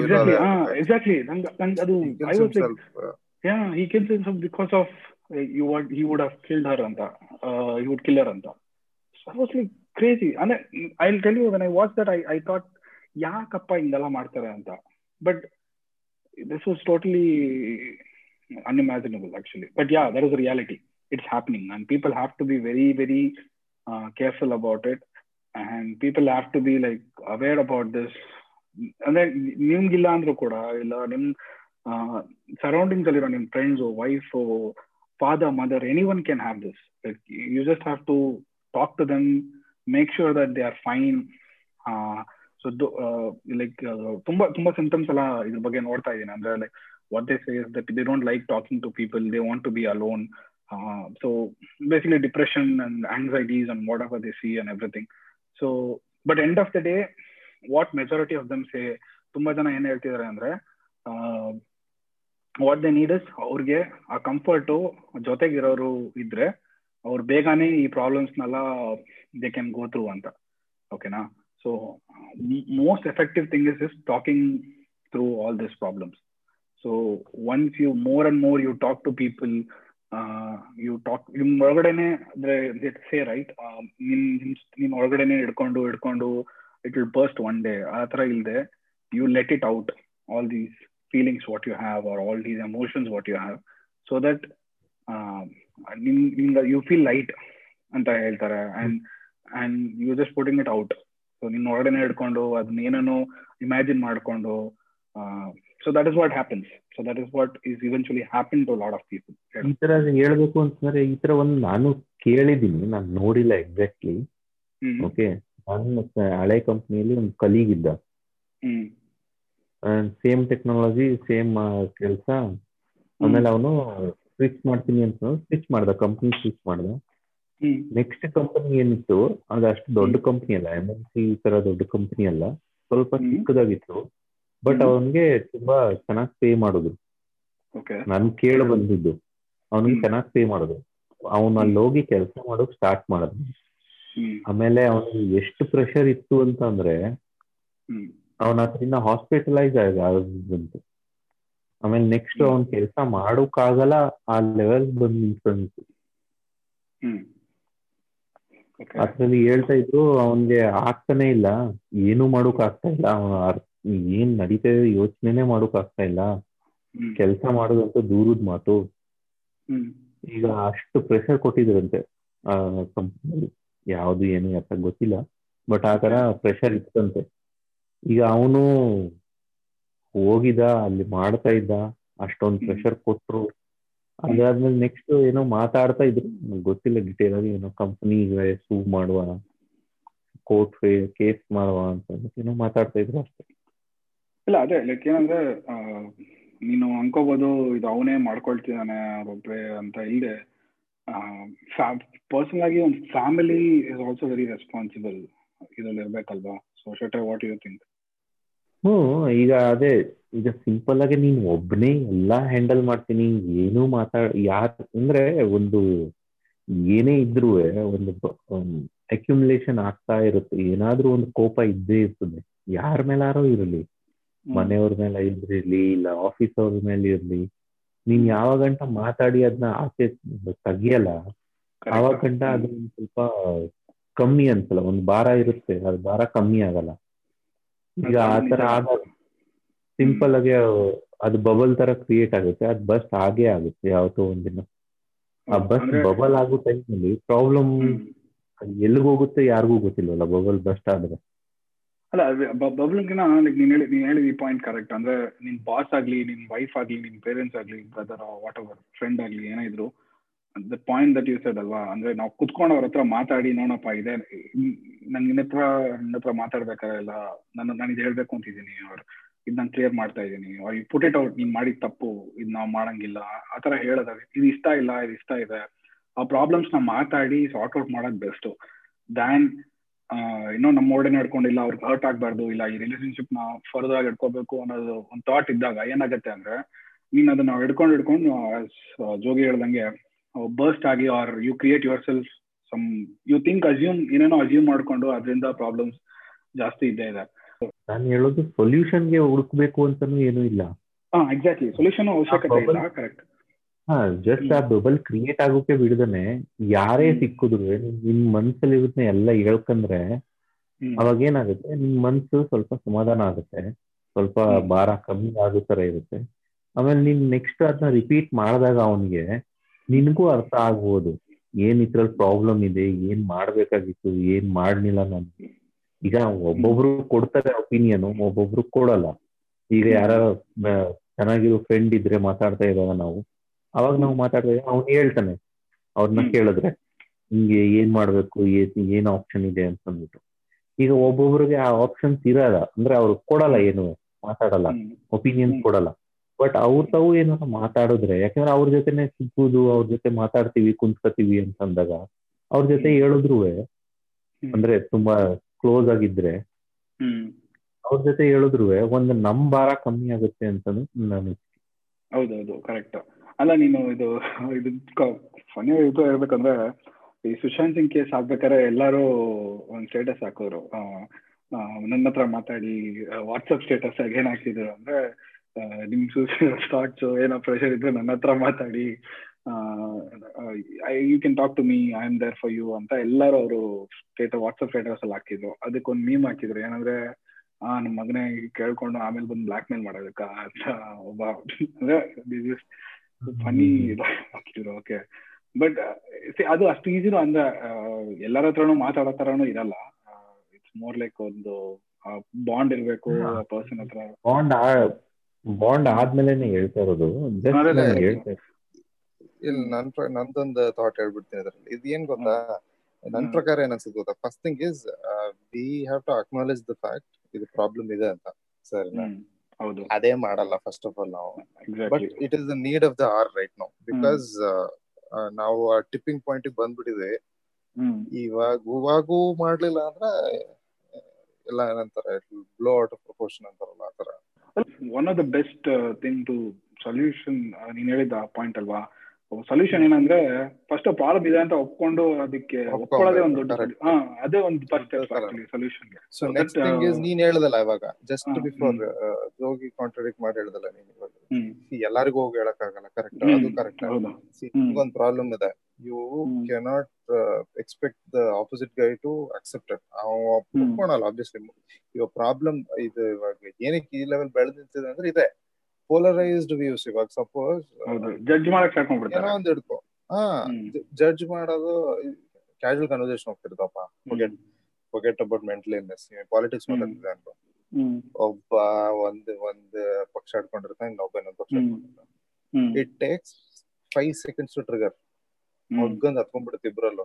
ಎಕ್ಸಾಕ್ಟ್ಲಿ ಎಕ್ಸಾಕ್ಟ್ಲಿ ನಂಗೆ ನಂಗೆ ಅದು I was like yeah he kills himself because of you what he would have killed her ಅಂತ ಹಿ ವುಡ್ ಕಿಲ್ ಹರ್ ಅಂತ. ಐ ವಾಸ್ ಲೈಕ್ ಕ್ರೇಜಿ ಅಂದ್ರೆ I tell you when I watch that I I thought ಯಾಕಪ್ಪ ಹಿಂಗೆಲ್ಲ ಮಾಡ್ತಾರೆ ಅಂತ? But this was totally unimaginable actually. But yeah that is reality reality. It's happening. And people have to be very very uh, careful about it and people have to be like aware about this ಅಂದ್ರೆ ನಿಮ್ಗಿಲ್ಲ ಅಂದ್ರೂ ಕೂಡ ಇಲ್ಲ ನಿಮ್ ಸರೌಂಡಿಂಗ್ಸ್ ಅಲ್ಲಿರೋ ನಿಮ್ friends wife father mother anyone can have this like you just have to talk to them make sure that they are fine so like ತುಂಬಾ ತುಂಬಾ ಸಿಂಟಮ್ಸ್ ಎಲ್ಲ ಇದ್ರ ಬಗ್ಗೆ ನೋಡ್ತಾ ಇದ್ದೀನಿ ಅಂದ್ರೆ like what they say is that they don't like talking to people they want to be alone uh, so basically depression and anxieties and whatever they see and everything. So but end of the day what majority of them say ತುಂಬಾ ಜನ ಏನ್ ಹೇಳ್ತಿದಾರೆ ಅಂದ್ರೆ ವಾಟ್ ದೇ ನೀಡ್ ಇಸ್ ಅವ್ರಿಗೆ ಆ ಕಂಫರ್ಟು ಜೊತೆಗಿರೋರು ಇದ್ರೆ ಅವ್ರು ಬೇಗನೆ ಈ ಪ್ರಾಬ್ಲಮ್ಸ್ನೆಲ್ಲ ದೇ ಕ್ಯಾನ್ ಗೋ ಥ್ರೂ ಅಂತ. ಓಕೆನಾ so most effective thing is is talking through all this problems so once you more and more you talk to people you talk ನಿಮ್ ಒಳಗಡೆನೆ, ಅಂದ್ರೆ ಸೇ ರೈಟ್ ನಿನ್ ನಿನ್ ಒಳಗಡೆನೆ ಹಿಡ್ಕೊಂಡು ಹಿಡ್ಕೊಂಡು it will burst one day ಆ ತರ ಇಲ್ದೆ you let it out all these feelings what you have or all these emotions what you have so that ನಿಮ್ ನಿಮ್ಗೆ ಯು ಫೀಲ್ ಲೈಟ್ ಅಂತ ಹೇಳ್ತಾರೆ. And and you just putting it out so ನಿನ್ನ ಒಳಗಡೆನೆ ಹಿಡ್ಕೊಂಡು, ಅದನ್ನ ಏನೇನೋ ಇಮ್ಯಾಜಿನ್ ಮಾಡ್ಕೊಂಡು so that is what happens so that is what is eventually happen to lot of people ಈ ತರ ಹೇಳ್ಬೇಕು ಅಂತಂದ್ರೆ ಈ ತರ ಒಂದು ನಾನು ಕೇಳಿದೀನಿ ನಾನು ನೋಡಿಲ್ಲ ಎಕ್ಸಾಕ್ಟ್ಲಿ ಓಕೆ ನನ್ನ ಹಳೆ ಕಂಪ್ನಿಯಲ್ಲಿ ಒಂದು ಕಲೀಗ್ ಇದ್ದ. ಸೇಮ್ ಟೆಕ್ನಾಲಜಿ ಸೇಮ್ ಕೆಲಸ. ಆಮೇಲೆ ಅವನು ಸ್ವಿಚ್ ಮಾಡ್ತೀನಿ ಅಂತ ಸ್ವಿಚ್ ಮಾಡ್ದ ಕಂಪ್ನಿ ಸ್ವಿಚ್ ಮಾಡ್ದ. ನೆಕ್ಸ್ಟ್ ಕಂಪನಿ ಏನಿತ್ತು ಅದು ಅಷ್ಟು ದೊಡ್ಡ ಕಂಪ್ನಿ ಅಲ್ಲ ಎಂ ಎನ್ ಸಿ ತರ ದೊಡ್ಡ ಕಂಪನಿ ಅಲ್ಲ. ಸ್ವಲ್ಪ. ಚಿಕ್ಕದಾಗಿತ್ತು. ಬಟ್. ಅವನ್ಗೆ ತುಂಬಾ ಚೆನ್ನಾಗಿ ಪೇ ಮಾಡಿದ್ರು ನನ್ ಕೇಳಿ ಬಂದಿದ್ದು. ಅವನಿಗೆ. ಚೆನ್ನಾಗಿ ಪೇ ಮಾಡಿದ್ರು ಅವನು ಅಲ್ಲಿ ಹೋಗಿ ಕೆಲಸ ಮಾಡೋಕ್ ಸ್ಟಾರ್ಟ್ ಮಾಡಿದ್ರು ಆಮೇಲೆ ಅವನಿಗೆ ಎಷ್ಟು ಪ್ರೆಷರ್ ಇತ್ತು ಅಂತ ಅಂದ್ರೆ ಹ್ಮ್. ಅವನ ಹತ್ರಿಂದ ಹಾಸ್ಪಿಟಲೈಸ್ ಆಗೋದಂತು. ಆಮೇಲೆ ನೆಕ್ಸ್ಟ್ ಅವನ್ ಕೆಲಸ ಮಾಡೋಕ್ಕಾಗಲ್ಲ ಆ ಲೆವೆಲ್ ಬಂದು ನಿಂತ್ಕೊಂಡಿತ್ತು ಓಕೆ ಅದ್ರಲ್ಲಿ ಹೇಳ್ತಾ ಇದ್ರು ಅವನ್ಗೆ ಆಗ್ತಾನೆ ಇಲ್ಲ. ಏನು ಮಾಡೋಕ್ ಆಗ್ತಾ ಇಲ್ಲ. ಅವನ ಏನ್ ನಡೀತಾ ಇದೆ ಯೋಚನೆನೆ ಮಾಡೋಕ್ ಆಗ್ತಾ ಇಲ್ಲ. ಕೆಲಸ ಮಾಡೋದಂತ ದೂರದ ಮಾತು. ಈಗ ಅಷ್ಟು ಪ್ರೆಷರ್ ಕೊಟ್ಟಿದ್ರಂತೆ ಆ ಕಂಪ್ನಿಯಲ್ಲಿ ಯಾವ್ದು ಏನು ಅಂತ ಗೊತ್ತಿಲ್ಲ. ಬಟ್ ಆ ತರ ಪ್ರೆಷರ್ ಇತ್ತಂತೆ. ಈಗ ಅವನು ಹೋಗಿದ ಅಲ್ಲಿ ಮಾಡ್ತಾ ಇದ್ದ ಅಷ್ಟೊಂದು. ಪ್ರೆಷರ್ ಕೊಟ್ರು. ಅದಾದ್ಮೇಲೆ ನೆಕ್ಸ್ಟ್ ಏನೋ ಮಾತಾಡ್ತಾ ಇದ್ರು. ಗೊತ್ತಿಲ್ಲ ಡಿಟೇಲ್ ಆಗಿ ಏನೋ ಕಂಪ್ನಿ ಸೂ ಮಾಡುವ ಕೋರ್ಟ್ ಕೇಸ್ ಮಾಡುವ ಅಂತ ಏನೋ ಮಾತಾಡ್ತಾ ಇದ್ರು ಅಷ್ಟೇ. ಇಲ್ಲ, ಅದೇ ಲೈಕ್ ಏನಂದ್ರೆ ನೀನು ಅನ್ಕೋಬಹುದು ಇದು ಅವನೇ ಮಾಡ್ಕೊಳ್ತಿದ್ದಾನೆ ಒಬ್ಬರೇ ಅಂತ ಇಲ್ಲದೆ ಪರ್ಸನಲ್ ಆಗಿ ಒಂದು family is also very responsible ಇದ್ರಲ್ಲಿ ಇರ್ಬೇಕಲ್ವಾ? ಸೊ ಶೆಟ್ರೆ ವಾಟ್ ಯು ಥಿಂಕ್ ಹ್ಞೂ, ಈಗ ಅದೇ, ಈಗ ಸಿಂಪಲ್ ಆಗಿ ನೀನು ಒಬ್ಬನೇ ಎಲ್ಲ ಹ್ಯಾಂಡಲ್ ಮಾಡ್ತೀನಿ, ಏನು ಮಾತಾಡ, ಯಾರ್, ಅಂದ್ರೆ ಒಂದು ಏನೇ ಇದ್ರೂ ಒಂದು ಅಕ್ಯುಮುಲೇಷನ್ ಆಗ್ತಾ ಇರುತ್ತೆ, ಏನಾದ್ರೂ ಒಂದು ಕೋಪ ಇದ್ದೇ ಇರ್ತದೆ. ಯಾರ ಮೇಲಾರೋ ಇರಲಿ. ಮನೆಯವ್ರ ಮೇಲೆ ಇರ್ಲಿ ಇಲ್ಲ ಆಫೀಸ್ ಅವ್ರ ಮೇಲೆ ಇರ್ಲಿ ನೀನ್ ಯಾವ ಗಂಟ ಮಾತಾಡಿ ಅದನ್ನ ಆಚೆ ತೆಗಿಯಲ್ಲ ಆವಾಗ ಗಂಟ ಅದು ಒಂದ್ ಸ್ವಲ್ಪ ಕಮ್ಮಿ ಅನ್ಸಲ್ಲ ಒಂದ್ ಭಾರ ಇರುತ್ತೆ ಅದು ಭಾರ ಕಮ್ಮಿ ಆಗಲ್ಲ. ಈಗ ಆತರ ಆಗ ಸಿಂಪಲ್ ಆಗಿ ಅದು ಬಬಲ್ ತರ ಕ್ರಿಯೇಟ್ ಆಗುತ್ತೆ ಅದ್ ಬಸ್ಟ್ ಹಾಗೆ ಆಗುತ್ತೆ ಯಾವತ್ತೋ ಒಂದಿನ ಆ ಬಸ್ ಬಬಲ್ ಆಗೋ ಟೈಮಲ್ಲಿ ಪ್ರಾಬ್ಲಮ್ ಎಲ್ಲಿಗೆ ಹೋಗುತ್ತೆ ಯಾರಿಗೂ ಗೊತ್ತಿಲ್ವಲ್ಲ ಬಬಲ್ ಬಸ್ಟ್ ಆದ್ರೆ. ಅಲ್ಲ ಬಬ್ಲಿಂಗ್ನ ಲೈಕ್ ನೀನ್ ಹೇಳಿ, ನೀನ್ ಹೇಳಿದ ಈ ಪಾಯಿಂಟ್ ಕರೆಕ್ಟ್ ಅಂದ್ರೆ, ನಿನ್ ಬಾಸ್ ಆಗ್ಲಿ, ನಿನ್ ವೈಫ್ ಆಗ್ಲಿ, ನಿನ್ ಪೇರೆಂಟ್ಸ್ ಆಗ್ಲಿ ಬ್ರದರ್ ವಾಟ್ ಅವರ್ ಫ್ರೆಂಡ್ ಆಗಲಿ ಏನೇ ಇದ್ರು ದ ಪಾಯಿಂಟ್ ದಟ್ ಯೂಸ್ ಅಲ್ವಾ? ಅಂದ್ರೆ, ನಾವು ಕುತ್ಕೊಂಡು ಅವ್ರ ಹತ್ರ ಮಾತಾಡಿ, ನೋಡಪ್ಪ, ಇದೆ ನಂಗೆ ನಿನ್ನ ಹತ್ರ ನಿನ್ನ ಹತ್ರ ಮಾತಾಡ್ಬೇಕಾದ್ರೆ ಎಲ್ಲ, ನಾನು ನಾನು ಇದು ಹೇಳ್ಬೇಕು ಅಂತಿದ್ದೀನಿ, ಅವ್ರು, ಇದು ನಾನು ಕ್ಲಿಯರ್ ಮಾಡ್ತಾ ಇದ್ದೀನಿ. ಅವ್ರು ಈ ಪುಟ್ ಇಟ್ ಔಟ್ ನೀನ್ ಮಾಡಿದ ತಪ್ಪು, ಇದು ನಾವು ಮಾಡಂಗಿಲ್ಲ. ಆ ತರ ಹೇಳೋದಾಗ ಇದು ಇಷ್ಟ ಇಲ್ಲ, ಇದು ಇಷ್ಟ ಇದೆ. ಆ ಪ್ರಾಬ್ಲಮ್ಸ್ನ ಮಾತಾಡಿ ಸಾರ್ಟ್ ಔಟ್ ಮಾಡೋದು ಬೆಸ್ಟ್ ದ್ಯಾನ್ ಇನ್ನೂ ನಮ್ಮ ಓಡನೆ ಹಿಡ್ಕೊಂಡಿಲ್ಲ ಅವ್ರಿಗೆ ಹರ್ಟ್ ಆಗ್ಬಾರ್ದು ಇಲ್ಲ ಈ ರಿಲೇಶನ್ಶಿಪ್ನ ಫರ್ದರ್ ಆಗಿ ಇಟ್ಕೋಬೇಕು ಅನ್ನೋದು ಒಂದು ಥಾಟ್ ಇದ್ದಾಗ ಏನಾಗುತ್ತೆ ಅಂದ್ರೆ ನೀನ್ ಅದನ್ನ ಹಿಡ್ಕೊಂಡು ಹಿಡ್ಕೊಂಡು ಜೋಗಿ ಹೇಳ್ದಂಗೆ ಬರ್ಸ್ಟ್ ಆಗಿ or you create yourself some you think assume ಏನೇನೋ ಅಸ್ಯೂಮ್ ಮಾಡ್ಕೊಂಡು ಅದರಿಂದ ಪ್ರಾಬ್ಲಮ್ಸ್ ಜಾಸ್ತಿ ಇದ್ದೇ ಇದೆ. ನಾನು ಹೇಳೋದು ಸೊಲ್ಯೂಷನ್ಗೆ ಹುಡುಕ್ಬೇಕು ಅಂತಾನು ಏನೂ ಇಲ್ಲ. ಹಾ ಎಕ್ಸಾಕ್ಟ್ಲಿ ಸೊಲ್ಯೂಷನ್ ಅವಶ್ಯಕತೆ ಇಲ್ಲ ಕರೆಕ್ಟ್ ಹಾ ಜಸ್ಟ್ ಆ ಬಬಲ್ ಕ್ರಿಯೇಟ್ ಆಗೋಕೆ ಬಿಡದನೆ ಯಾರೇ ಸಿಕ್ಕಿದ್ರು ನಿಮ್ ಮನ್ಸಲ್ಲಿ ಇರುತ್ತೆ ಎಲ್ಲ ಹೇಳ್ಕಂದ್ರೆ ಅವಾಗ ಏನಾಗುತ್ತೆ ನಿಮ್ ಮನ್ಸು ಸ್ವಲ್ಪ ಸಮಾಧಾನ ಆಗುತ್ತೆ ಸ್ವಲ್ಪ ಭಾರ ಕಮ್ಮಿ ಆಗೋ ತರ ಇರುತ್ತೆ. ಆಮೇಲೆ ನೀನ್ ನೆಕ್ಸ್ಟ್ ಅದನ್ನ ರಿಪೀಟ್ ಮಾಡಿದಾಗ ಅವನಿಗೆ ನಿನ್ಗೂ ಅರ್ಥ ಆಗ್ಬೋದು ಏನ್ ಇದ್ರಲ್ಲಿ ಪ್ರಾಬ್ಲಮ್ ಇದೆ ಏನ್ ಮಾಡ್ಬೇಕಾಗಿತ್ತು ಏನ್ ಮಾಡ್ಲಿಲ್ಲ ನಾನು. ಈಗ ಒಬ್ಬೊಬ್ರು ಕೊಡ್ತಾರೆ ಒಪಿನಿಯನ್ ಒಬ್ಬೊಬ್ರು ಕೊಡಲ್ಲ. ಈಗ ಯಾರ ಚೆನ್ನಾಗಿರೋ ಫ್ರೆಂಡ್ ಇದ್ರೆ ಮಾತಾಡ್ತಾ ಇದ್ದಾಗ ನಾವು. ಅವಾಗ ನಾವು ಮಾತಾಡಿದ್ರೆ ಅವ್ನು ಹೇಳ್ತಾನೆ. ಅವ್ರನ್ನ ಕೇಳಿದ್ರೆ ಹಿಂಗೆ ಏನ್ ಮಾಡ್ಬೇಕು? ಏನ್ ಆಪ್ಷನ್ ಇದೆ? ಅಂತ ಅಂದ್ಬಿಟ್ಟು. ಈಗ ಒಬ್ಬೊಬ್ರಿಗೆ ಆ ಆಪ್ಷನ್ಸ್ ಇರಲ್ಲ. ಅಂದ್ರೆ ಅವ್ರು ಕೊಡಲ್ಲ ಏನು ಮಾತಾಡಲ್ಲ. ಒಪಿನಿಯನ್ಸ್ ಕೊಡಲ್ಲ. ಬಟ್ ಅವ್ರ ತಾವು ಏನಾರ ಮಾತಾಡಿದ್ರೆ ಯಾಕಂದ್ರೆ ಅವ್ರ ಜೊತೆನೆ ಸಿಗ್ಬೋದು ಅವ್ರ ಜೊತೆ ಮಾತಾಡ್ತೀವಿ ಕುಂತ್ಕೋತೀವಿ ಅಂತ ಅಂದಾಗ ಅವ್ರ ಜೊತೆ ಹೇಳಿದ್ರು ಅಂದ್ರೆ ತುಂಬಾ ಕ್ಲೋಸ್ ಆಗಿದ್ರೆ ಅವ್ರ ಜೊತೆ ಹೇಳಿದ್ರು ಒಂದು ನಮ್ ಭಾರ ಕಮ್ಮಿ ಆಗುತ್ತೆ ಅಂತ ನಾನು ಹೌದೌದು ಕರೆಕ್ಟ್ ಅಲ್ಲ, ನೀನು ಇದು ಇದು ಫನಿ ಇದು ಹೇಳ್ಬೇಕಂದ್ರೆ ಈ ಸುಶಾಂತ್ ಸಿಂಗ್ ಕೇಸ್ ಆಗ್ಬೇಕಾದ್ರೆ ಎಲ್ಲಾರು ಒಂದ್ ಸ್ಟೇಟಸ್ ಹಾಕೋರು. ನನ್ನ ಹತ್ರ ಮಾತಾಡಿ ವಾಟ್ಸಪ್ ಸ್ಟೇಟಸ್ ಆಗಿ ಏನ್ ಹಾಕಿದ್ರು ಅಂದ್ರೆ ನಿಮ್ ಸ್ಟಾರ್ಟ್ಸ್ ಏನೋ ಪ್ರೆಷರ್ ಇದ್ರೆ ನನ್ನ ಹತ್ರ ಮಾತಾಡಿ you can talk to me I am there for you ಅಂತ ಎಲ್ಲರೂ ಅವರು ಸ್ಟೇಟ ವಾಟ್ಸಪ್ ಸ್ಟೇಟಸ್ ಅಲ್ಲಿ ಹಾಕಿದ್ರು. ಅದಕ್ಕೊಂದು ಮೀಮ್ ಹಾಕಿದ್ರು. ಏನಂದ್ರೆ, ಆ ನಮ್ಮ ಮಗನೇ ಕೇಳ್ಕೊಂಡು ಆಮೇಲೆ ಬಂದು ಬ್ಲಾಕ್ ಮೇಲ್ ಮಾಡೋದಕ್ಕ ಅಂತ ಒಬ್ಬ ಫನಿ ಹಾಕಿದ್ರು ಓಕೆ ಬಟ್ ಅದು ಅಷ್ಟು ಈಸಿನೂ ಅಂದ ಎಲ್ಲರ ಹತ್ರನು ಮಾತಾಡೋ ತರನು ಇರಲ್ಲ. ಇಟ್ಸ್ ಮೋರ್ ಲೈಕ್ ಒಂದು ಬಾಂಡ್ ಇರ್ಬೇಕು ಪರ್ಸನ್ ಹತ್ರ. ಬಾಂಡ್ ಬಾಂಡ್ ಆದ್ಮೇಲೆನೆ ಹೇಳ್ತಾ ಇರೋದು. ಜಸ್ಟ್ ಅದೇ, ನಾನು ನಂದೊಂದು ಥಾಟ್ ಹೇಳ್ಬಿಡ್ತೀನಿ ಅದ್ರಲ್ಲಿ. ಇದು ಏನ್ ಗೊತ್ತಾ? ನನ್ ಪ್ರಕಾರ ಏನ್ ಅನ್ಸುತ್ತೆ ಗೊತ್ತಾ first thing is we have to acknowledge the fact ಇದು ಪ್ರಾಬ್ಲಮ್ ಇದೆ ಅಂತ. ಸರಿನಾ? ಅದೇ ಮಾಡಲ್ಲ ಫಸ್ಟ್ ಆಫ್ ಆಲ್ ನಾವು. But it is the need of the or right ನಾವು ಬಿಕಾಸ್ ನಾವು ಆ ಟಿಪ್ಪಿಂಗ್ ಪಾಯಿಂಟ್ ಬಂದ್ಬಿಟ್ಟಿದೆ. ಇವಾಗ ಇವಾಗೂ ಮಾಡ್ಲಿಲ್ಲ ಅಂದ್ರೆ ಎಲ್ಲ ಏನಂತಾರೆ ಬ್ಲೋ ಔಟ್ ಆಫ್ ಪ್ರಪೋರ್ಷನ್ ಅಂತಾರಲ್ಲ ಆತರ one of the best thing to solution ನೀನ್ ಹೇಳಿದ ಪಾಯಿಂಟ್ ಅಲ್ವಾ? ಸೊಲ್ಯೂಷನ್ ಏನಂದ್ರೆ ಫಸ್ಟ್ ಪ್ರಾಬ್ಲಮ್ ಇದೆ ಅಂತ ಒಪ್ಕೊಂಡು ಅದಕ್ಕೆ ಒಪ್ಕೊಳ್ಳೋದೇ ಒಂದು ದೊಡ್ಡ. ಹಾ ಅದೇ ಒಂದು first solution so next thing is ನೀನ್ ಹೇಳ್ದಲ್ಲ ಇವಾಗ just before hmm. Jogi contradict ಮಾಡಿ ಹೇಳ್ದಲ್ಲ ನೀನ್ ಇವಾಗ. ಎಲ್ಲರಿಗೂ ಹೋಗಿ ಹೇಳಕ್ಕಾಗಲ್ಲ ಕರೆಕ್ಟ್ ಅದು ಕರೆಕ್ಟ್. ಒಂದು ಪ್ರಾಬ್ಲಮ್ ಇದೆ. You. Cannot expect the opposite guy to accept ಅವ ಹ್ಮ್. ಒಪ್ಕೊಳಲ್ಲ ಆಬ್ವಿಯಸ್ಲಿ ಇವಾಗ ಪ್ರಾಬ್ಲಮ್ ಇದು ಇವಾಗ ಏನಕ್ಕೆ ಈ ಲೆವೆಲ್ ಬೆಳೆದ್ ನಿಂತಿದೆ ಅಂದ್ರೆ ಇದೆ. ಪೋಲರೈಸ್ಡ್ ವ್ಯೂಸ್ ಇವಾಗ ಸಪೋಸ್ ಜಡ್ಜ್ ಮಾಡಕ್ ಏನೋ ಒಂದ್ ಹಿಡ್ಕೊ. ಹಾ. ಜಡ್ಜ್ ಮಾಡೋದು casual conversation ಹೋಗ್ತಿರ್ತಪ್ಪ forget about mental illness politics hmm. ಮಾತಾಡ್ತಿದೆ ಅನ್ಕೊ ಒಬ್ಬ ಒಂದ್ ಒಂದ್ ಪಕ್ಷ ಹಿಡ್ಕೊಂಡಿರ್ತಾನೆ ಇನ್ನೊಬ್ಬ ಇನ್ನೊಂದ್ ಪಕ್ಷ it takes five seconds to trigger. ಮಗ್ಗಂದ್ ಹತ್ಕೊಂಡ್ಬಿಡುತ್ತೆ ಇಬ್ರಲ್ಲೂ.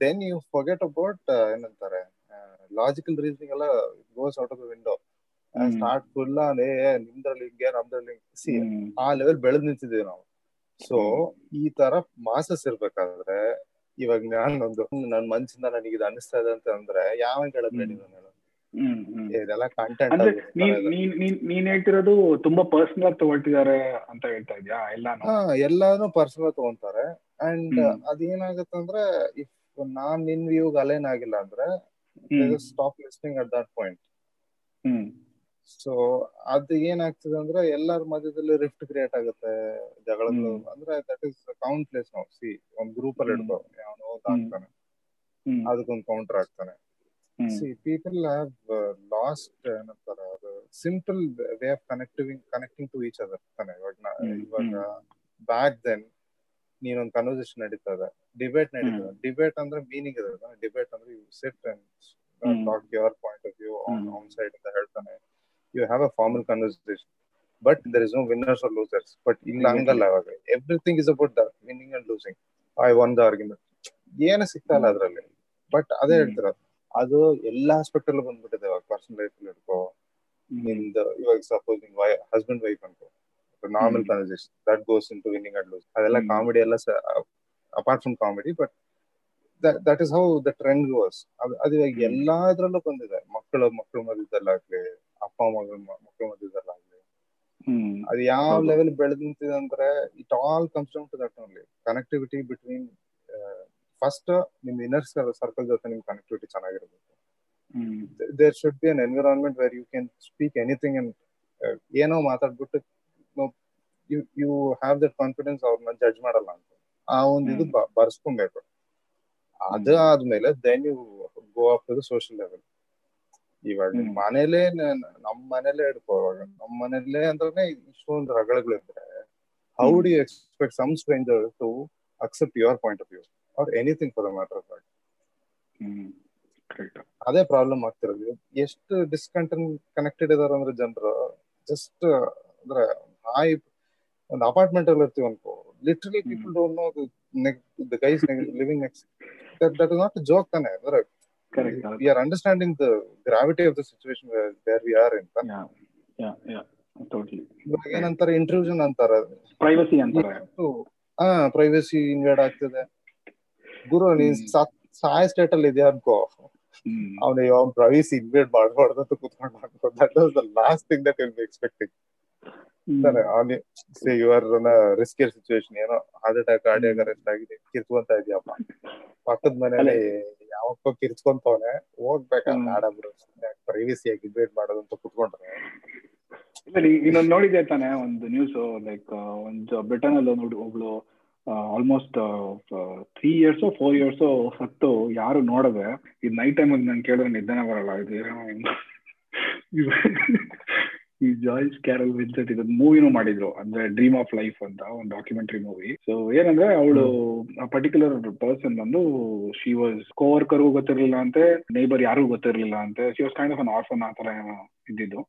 ದೆನ್ ಯು ಫೊಗೆಟ್ ಅಬೌಟ್ ಏನಂತಾರೆ ಲಾಜಿಕಲ್ ರೀಸನಿಂಗ್ ಎಲ್ಲ goes out of the window. Start full ಏ ನಿಮ್ದ್ರಲ್ಲಿ ಹಿಂಗೆ ನಮ್ದ್ರಲ್ಲಿ ಸಿ ಆ ಲೆವೆಲ್ ಬೆಳೆದ್ ನಿಂತಿದ್ದೀವಿ ನಾವು. ಸೊ ಈ ತರ ಮಾಸಸ್ ಇರ್ಬೇಕಾದ್ರೆ ಇವಾಗ ನಾನೊಂದು ನನ್ ಮನ್ಸಿಂದ ನನಗೆ ಇದು ಅನಿಸ್ತಾ ಇದೆ ಅಂತ ಅಂದ್ರೆ ಯಾವ ನಾನು. ಇದೆಲ್ಲ ಕಂಟೆಂಟ್ ನೀನ್ ಹೇಳ್ತಿರೋದು ತುಂಬಾ ಪರ್ಸನಲ್ ಆಗಿ ತಗೊಳ್ತಿದ್ದಾರೆ ಅಂತ ಹೇಳ್ತಾ ಇದ್ಯಾ? ಎಲ್ಲಾನು? ಹಾ ಎಲ್ಲಾನು ಪರ್ಸನಲ್ ತಗೊಂತಾರೆ ಅಂಡ್. ಅದೇನಾಗತ್ತಂದ್ರೆ ಇಫ್ ನಾನ್ ನಿನ್ ವ್ಯೂಗ್ ಅಲೈನ್ ಆಗಿಲ್ಲ ಅಂದ್ರೆ stop listening at that point hmm. So ಅದು ಏನಾಗ್ತದೆ ಅಂದ್ರೆ ಎಲ್ಲರ ಮಧ್ಯದಲ್ಲಿ ರಿಫ್ಟ್ ಕ್ರಿಯೇಟ್ ಆಗುತ್ತೆ ಜಗಳಗಳು. ಅಂದ್ರೆ ದಟ್ ಇಸ್ ಪ್ಲೇಸ್ ನಾವು ಸಿ ಒಂದ್ ಗ್ರೂಪ್ ಅಲ್ಲಿ ಇಡ್ಬೋದು ಹಿಡ್ಕೋ ಅವನು ಆಗ್ತಾನೆ ಹ್ಮ್. ಅದಕ್ಕೊಂದು ಕೌಂಟರ್ ಆಗ್ತಾನೆ. ಸಿ ಪೀಪಲ್ ಹ್ಯಾವ್ ಲಾಸ್ಟ್ ಏನಂತಾರೆ ಅದು simple way of connecting connecting to each other ತಾನೆ ಇವಾಗ. ಇವಾಗ ಬ್ಯಾಕ್ ದೆನ್ ನೀನೊಂದು ಕನ್ವರ್ಸೇಷನ್ ನಡೀತದೆ ಡಿಬೇಟ್ ನಡೀತದೆ ಡಿಬೇಟ್ ಅಂದ್ರೆ ಮೀನಿಂಗ್ ಇದೆ ಡಿಬೇಟ್ ಅಂದ್ರೆ you sit and. Talk your point of view. On side ಅಂತ ಹೇಳ್ತಾನೆ you have a formal conversation but there is no winners or losers but ಇಲ್ಲ. ಹಂಗಲ್ಲ ಅವಾಗ everything is about the winning and losing I won the argument ಏನು ಸಿಗ್ತಾ ಅದರಲ್ಲಿ. ಬಟ್ ಅದೇ ಹೇಳ್ತಾರ ಅದು ಎಲ್ಲಾ ಆಸ್ಪೆಕ್ಟ್ ಅಲ್ಲೂ ಬಂದ್ಬಿಟ್ಟಿದೆ ಇವಾಗ ಪರ್ಸನಲ್ ಲೈಫ್ ಅಲ್ಲಿ ಹಿಡ್ಕೋ. ನಿಂದ ಇವಾಗ ಸಪೋಸ್ ನಿನ್ ಹಸ್ಬೆಂಡ್ ವೈಫ್ ಅನ್ಕೋ. Normal. Conversation that goes into winning and lose ಅದೆಲ್ಲ. ಕಾಮಿಡಿ ಎಲ್ಲ apart from comedy but that is how the trend goes ಅದು ಇವಾಗ ಎಲ್ಲಾದ್ರಲ್ಲೂ ಬಂದಿದೆ. ಮಕ್ಕಳು ಮಕ್ಕಳು ಮಧ್ಯದಲ್ಲಾಗ್ಲಿ ಅಪ್ಪ ಮಗಳ ಮಕ್ಕಳು. ಅದು ಯಾವ. ಲೆವೆಲ್ ಬೆಳೆದ್ ನಿಂತಿದೆ ಅಂದ್ರೆ it all comes down to that only connectivity between first ನಿಮ್ ಇನ್ನರ್ ಸರ್ಕಲ್ ಜೊತೆ ನಿಮ್ ಕನೆಕ್ಟಿವಿಟಿ ಚೆನ್ನಾಗಿರ್ಬೇಕು. There should be an environment where you can speak anything and ಏನೋ ಮಾತಾಡ್ಬಿಟ್ಟು you you have that confidence ಅವ್ರನ್ನ ಜಡ್ಜ್ ಮಾಡಲ್ಲ ಅಂತ. ಆ ಒಂದು ಇದು ಬರ್ಸ್ಕೊಂಬೇಕು ಬರ್ಸ್ಕೊಬೇಕು ಅದು ಆದ್ಮೇಲೆ then you go up to the social level ಇವಾಗ. ಮನೇಲೆ ನಮ್ ಮನೇಲೆ ಇವಾಗ. ನಮ್ ಮನೇಲೆ ಅಂದ್ರೆ ಇಷ್ಟೊಂದು ರಗಳಗಳಿದ್ರೆ how D expect some stranger to accept your point of view or anything for the matter of. ಅದೇ ಪ್ರಾಬ್ಲಮ್ ಆಗ್ತಿರೋದು. ಎಷ್ಟು ಡಿಸ್ಕಂಟನ್ ಕನೆಕ್ಟೆಡ್ ಇದಾರೆ ಅಂದ್ರೆ ಜನರು ಜಸ್ಟ್ ಅಂದ್ರೆ ಹಾಯ್ ಒಂದು ಅಪಾರ್ಟ್ಮೆಂಟ್ ಅಲ್ಲಿ ಇರ್ತೀವಿ ಅನ್ಕೋ. Literally people don't know the guys living next that is not joke ತಾನೆ. ಅಂದ್ರೆ Correct. We are understanding understanding the gravity of the situation where we are in. Yeah. Yeah. Yeah. Totally. ಏನಂತಾರೆ ಇಂಟ್ರೂಷನ್ ಅಂತಾರೆ ಪ್ರೈವಸಿ ಅಂತಾರೆ ಹಾ ಪ್ರೈವಸಿ ಇನ್ವೇಡ್ ಆಗ್ತದೆ ಗುರು ನೀನ್. ಸಾಯ ಸ್ಟೇಟ್ ಅಲ್ಲಿ ಇದೆಯಾ ಅನ್ಕೋ. ಅವನು ಅವ್ನ ಪ್ರೈವಸಿ ಇನ್ವೇಡ್ ಮಾಡಬಾರ್ದು ಅಂತ ಕುತ್ಕೊಂಡು ಅನ್ಕೋ that was the last thing that will be expecting ತಾನೆ ಅಲ್ಲಿ say you are riskier situation ಏನೋ ಹಾರ್ಟ್ ಅಟ್ಯಾಕ್ ಕಾರ್ಡಿಯಾಕ್ ಅರೆಸ್ಟ್ ಆಗಿದೆ ಕಿರ್ಚ್ಕೊಂತ ಇದೆಯಪ್ಪ. ಪಕ್ಕದ ಮನೇಲಿ ಯಾವಪ್ಪ ಕಿರ್ಚ್ಕೊಂತವನೆ ಹೋಗ್ಬೇಕಾ ಹ್ಮ್. ಬೇಡ ಪ್ರೈವಸಿ ಆಗಿ ಇನ್ವೇಟ್ ಮಾಡೋದು ಅಂತ ಕುತ್ಕೊಂಡ್ರೆ. ಇಲ್ಲ ಇನ್ನೊಂದ್ ನೋಡಿದೆ ತಾನೆ ಒಂದು ನ್ಯೂಸ್ ಲೈಕ್ ಒಂದು ಬ್ರಿಟನ್ ಅಲ್ಲಿ ನೋಡಿ ಒಬ್ಳು almost three years four years ಹತ್ತು ಯಾರು ನೋಡದೆ ಇದು ನೈಟ್ ಟೈಮ್ ಅಲ್ಲಿ ನಾನು ಕೇಳಿದ್ರೆ ನಿಧಾನ ಬರಲ್ಲ ಇದು ಏನೋ ಜಾಯ್ಸ್ ಕ್ಯಾರಲ್ ವಿನ್ಸೆಂಟ್ ಇದೊಂದು ಮೂವಿನೂ ಮಾಡಿದ್ರು. ಅಂದ್ರೆ ಡ್ರೀಮ್ ಆಫ್ ಲೈಫ್ ಅಂತ ಒಂದು ಡಾಕ್ಯುಮೆಂಟರಿ ಮೂವಿ ಸೊ ಏನಂದ್ರೆ ಅವಳು ಪರ್ಟಿಕ್ಯುಲರ್ ಪರ್ಸನ್ ಬಂದು ಶಿ ವಾಸ್ ಕೋವರ್ಕರ್ಗೂ ಗೊತ್ತಿರಲಿಲ್ಲ ಅಂತೆ ನೇಬರ್ ಯಾರಿಗೂ ಗೊತ್ತಿರಲಿಲ್ಲ ಅಂತೆ. She was kind of an orphan ಆ ತರ ಏನೋ ಇದ್ದಿದ್ದು.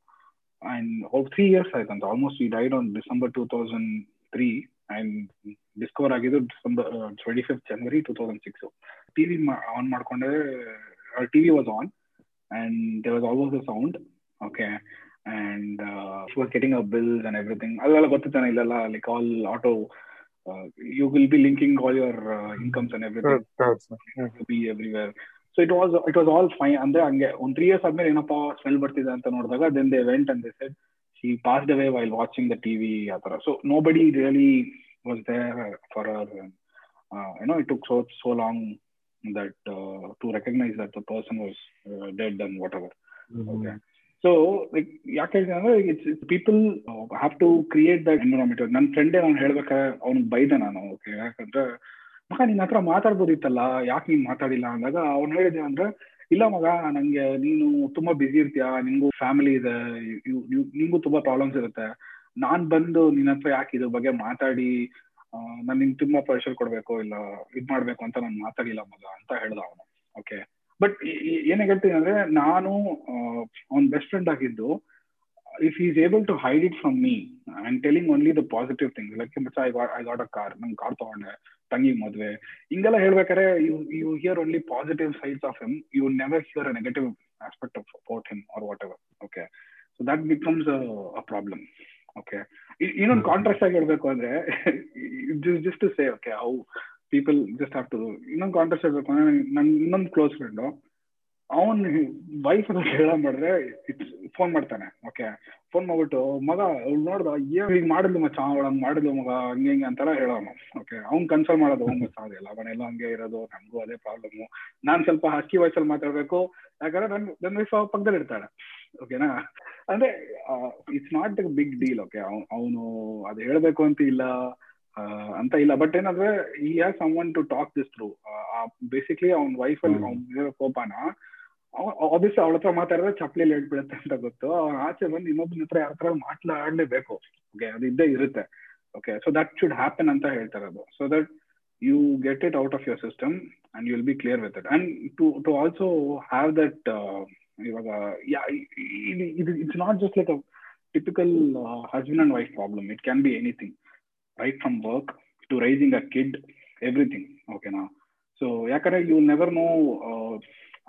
ಅಂಡ್ ತ್ರೀ ಇಯರ್ಸ್ ಆಯ್ತಂತ ಆಲ್ಮೋಸ್ಟ್ ಈ died on December two thousand three and discover ಆಗಿದ್ದು December twenty fifth January two thousand six TV on ಮಾಡ್ಕೊಂಡೆ TV was on and they was almost a sound okay and was getting a bills and everything ಅಲ್ಲೆಲ್ಲ ಗೊತ್ತಿತ್ತಾನೆ ಇಲ್ಲೆಲ್ಲ like all auto you will be linking all your incomes and everything be everywhere so it was it was all fine ಅಂದ್ರೆ ಹಂಗೆ ಒಂದ್ ತ್ರೀ ಇಯರ್ಸ್ ಆದ್ಮೇಲೆ ಏನಪ್ಪ ಸ್ಮೆಲ್ ಬರ್ತಿದೆ ಅಂತ ನೋಡಿದಾಗ then they went and they said she passed away while watching the TV ಆ ತರ so nobody really was there for hour you know it took so so long that to recognise that the person was dead and whatever whatever. Okay. Like ಯಾಕೆ ಅಂದ್ರೆ it's people have to create that environment ನನ್ನ ಫ್ರೆಂಡೇ ನಾನು ಹೇಳ್ಬೇಕಾದ್ರೆ, ಅವ್ನಿಗೆ ಬೈದೆ ನಾನು ಓಕೆ ಯಾಕಂದ್ರೆ, ಮಗ, ನಿನ್ನ ಹತ್ರ ಮಾತಾಡ್ಬೋದಿತ್ತಲ್ಲ, ಯಾಕೆ ನೀನ್ ಮಾತಾಡಿಲ್ಲ ಅಂದಾಗ, ಅವ್ನು ಹೇಳಿದೆ ಅಂದ್ರೆ, ಇಲ್ಲ ಮಗ, ನಂಗೆ ನೀನು ತುಂಬಾ ಬಿಸಿ ಇರ್ತೀಯ ನಿಮಗೂ ಫ್ಯಾಮಿಲಿ ಇದೆ ನಿಮಗೂ ತುಂಬಾ ಪ್ರಾಬ್ಲಮ್ಸ್ ಇರುತ್ತೆ. ನಾನ್ ಬಂದು ನಿನ್ನ ಹತ್ರ ಯಾಕೆ ಇದ್ರ ಬಗ್ಗೆ ಮಾತಾಡಿ ನಾನು ನಿಂಗೆ ತುಂಬಾ ಪ್ರೆಷರ್ ಕೊಡ್ಬೇಕು, ಇಲ್ಲ ಇದ್ ಮಾಡ್ಬೇಕು ಅಂತ ನಾನು ಮಾತಾಡಿಲ್ಲ ಮಗ ಅಂತ ಹೇಳ್ದ ಅವನು ಓಕೆ ಬಟ್ ಏನೇ ಹೇಳ್ತೀನಿ ಅಂದ್ರೆ ನಾನು ಅವ್ನ ಬೆಸ್ಟ್ ಫ್ರೆಂಡ್ ಆಗಿದ್ದು if is able to hide it from me and telling only the positive thing like much I got I got a car ನಂಗೆ ಕಾರ್ ತಗೊಂಡೆ ತಂಗಿ ಮದುವೆ. ಹಿಂಗೆಲ್ಲ ಹೇಳ್ಬೇಕಾದ್ರೆ you you hear only positive sides of him you never hear a negative aspect of about him or whatever okay so that becomes a problem okay ಇನ್ನೊಂದು ಕಾಂಟ್ರಾಕ್ಟ್ ಆಗಿ ಹೇಳ್ಬೇಕು ಅಂದ್ರೆ just to say okay how people just have to ಇನ್ನೊಂದು ಕಾಂಟ್ರಾಸ್ಟ್ ಹೇಳ್ಬೇಕು ಅಂದ್ರೆ ನನ್ ಇನ್ನೊಂದು ಕ್ಲೋಸ್ ಫ್ರೆಂಡು ಅವನ್ ವೈಫ್ ಅಂತ ಹೇಳ ಮಾಡಿದ್ರೆ ಫೋನ್ ಮಾಡ್ತಾನೆ ಓಕೆ ಫೋನ್ ಮಾಡ್ಬಿಟ್ಟು, ಮಗ, ಅವ್ಳು ನೋಡ್ದ ಏನ್ ಈಗ ಮಾಡಿದ್ಲು ಮಚ್ಚ, ಅವಳು ಹಂಗ್ ಮಾಡಿದ್ಲು ಮಗ, ಹಂಗೆ ಹಿಂಗೆ ಅಂತಾರ ಹೇಳೋನು ಓಕೆ ಅವ್ನ್ ಕನ್ಸಲ್ ಮಾಡೋದು ಅವ್ನ್ ಗೊತ್ತಾಗಲ್ಲ ಅವನೆಲ್ಲ ಹಂಗೆ ಇರೋದು ನಮಗೂ ಅದೇ ಪ್ರಾಬ್ಲಮ್ ನಾನ್ ಸ್ವಲ್ಪ ಹಸ್ಕಿ ವಾಯ್ಸಲ್ಲಿ ಮಾತಾಡ್ಬೇಕು, ಯಾಕಂದ್ರೆ ನನ್ ನನ್ ವೈಫ್ ಪಕ್ಕದಲ್ಲಿ ಇರ್ತಾಳೆ ಓಕೆನಾ ಅಂದ್ರೆ it's not big deal okay ಅವನು ಅದ್ ಹೇಳ್ಬೇಕು ಅಂತ ಇಲ್ಲ. ಅಂತ ಇಲ್ಲ. ಬಟ್ ಏನಂದ್ರೆ he has someone to talk this through basically ಅವ್ನ ವೈಫ್ ಅಲ್ಲಿ ಅವ್ನ ಕೋಪನ ಆಬ್ವಿಯಸ್ ಅವಳ ಹತ್ರ ಮಾತಾಡಿದ್ರೆ ಚಪ್ಪಲಿ ಹೇಳ್ಬಿಡುತ್ತೆ ಅಂತ ಗೊತ್ತು. ಅವ್ನ ಆಚೆ ಬಂದು ಇನ್ನೊಬ್ಬನ ಹತ್ರ ಯಾರ ಹತ್ರ ಮಾತಾಡಲೇಬೇಕು ಓಕೆ ಅದು ಇದ್ದೇ ಇರುತ್ತೆ. Okay so that should happen ಅಂತ ಹೇಳ್ತಾರೆ ಅದು. So that you get it out of your system and you will be clear with it and to to also have that ಇವಾಗ ಇದು it's not just like a typical husband and wife problem it can be anything right from work to raising a kid everything ಓಕೆನಾ ಸೊ ಯಾಕಂದ್ರೆ you never know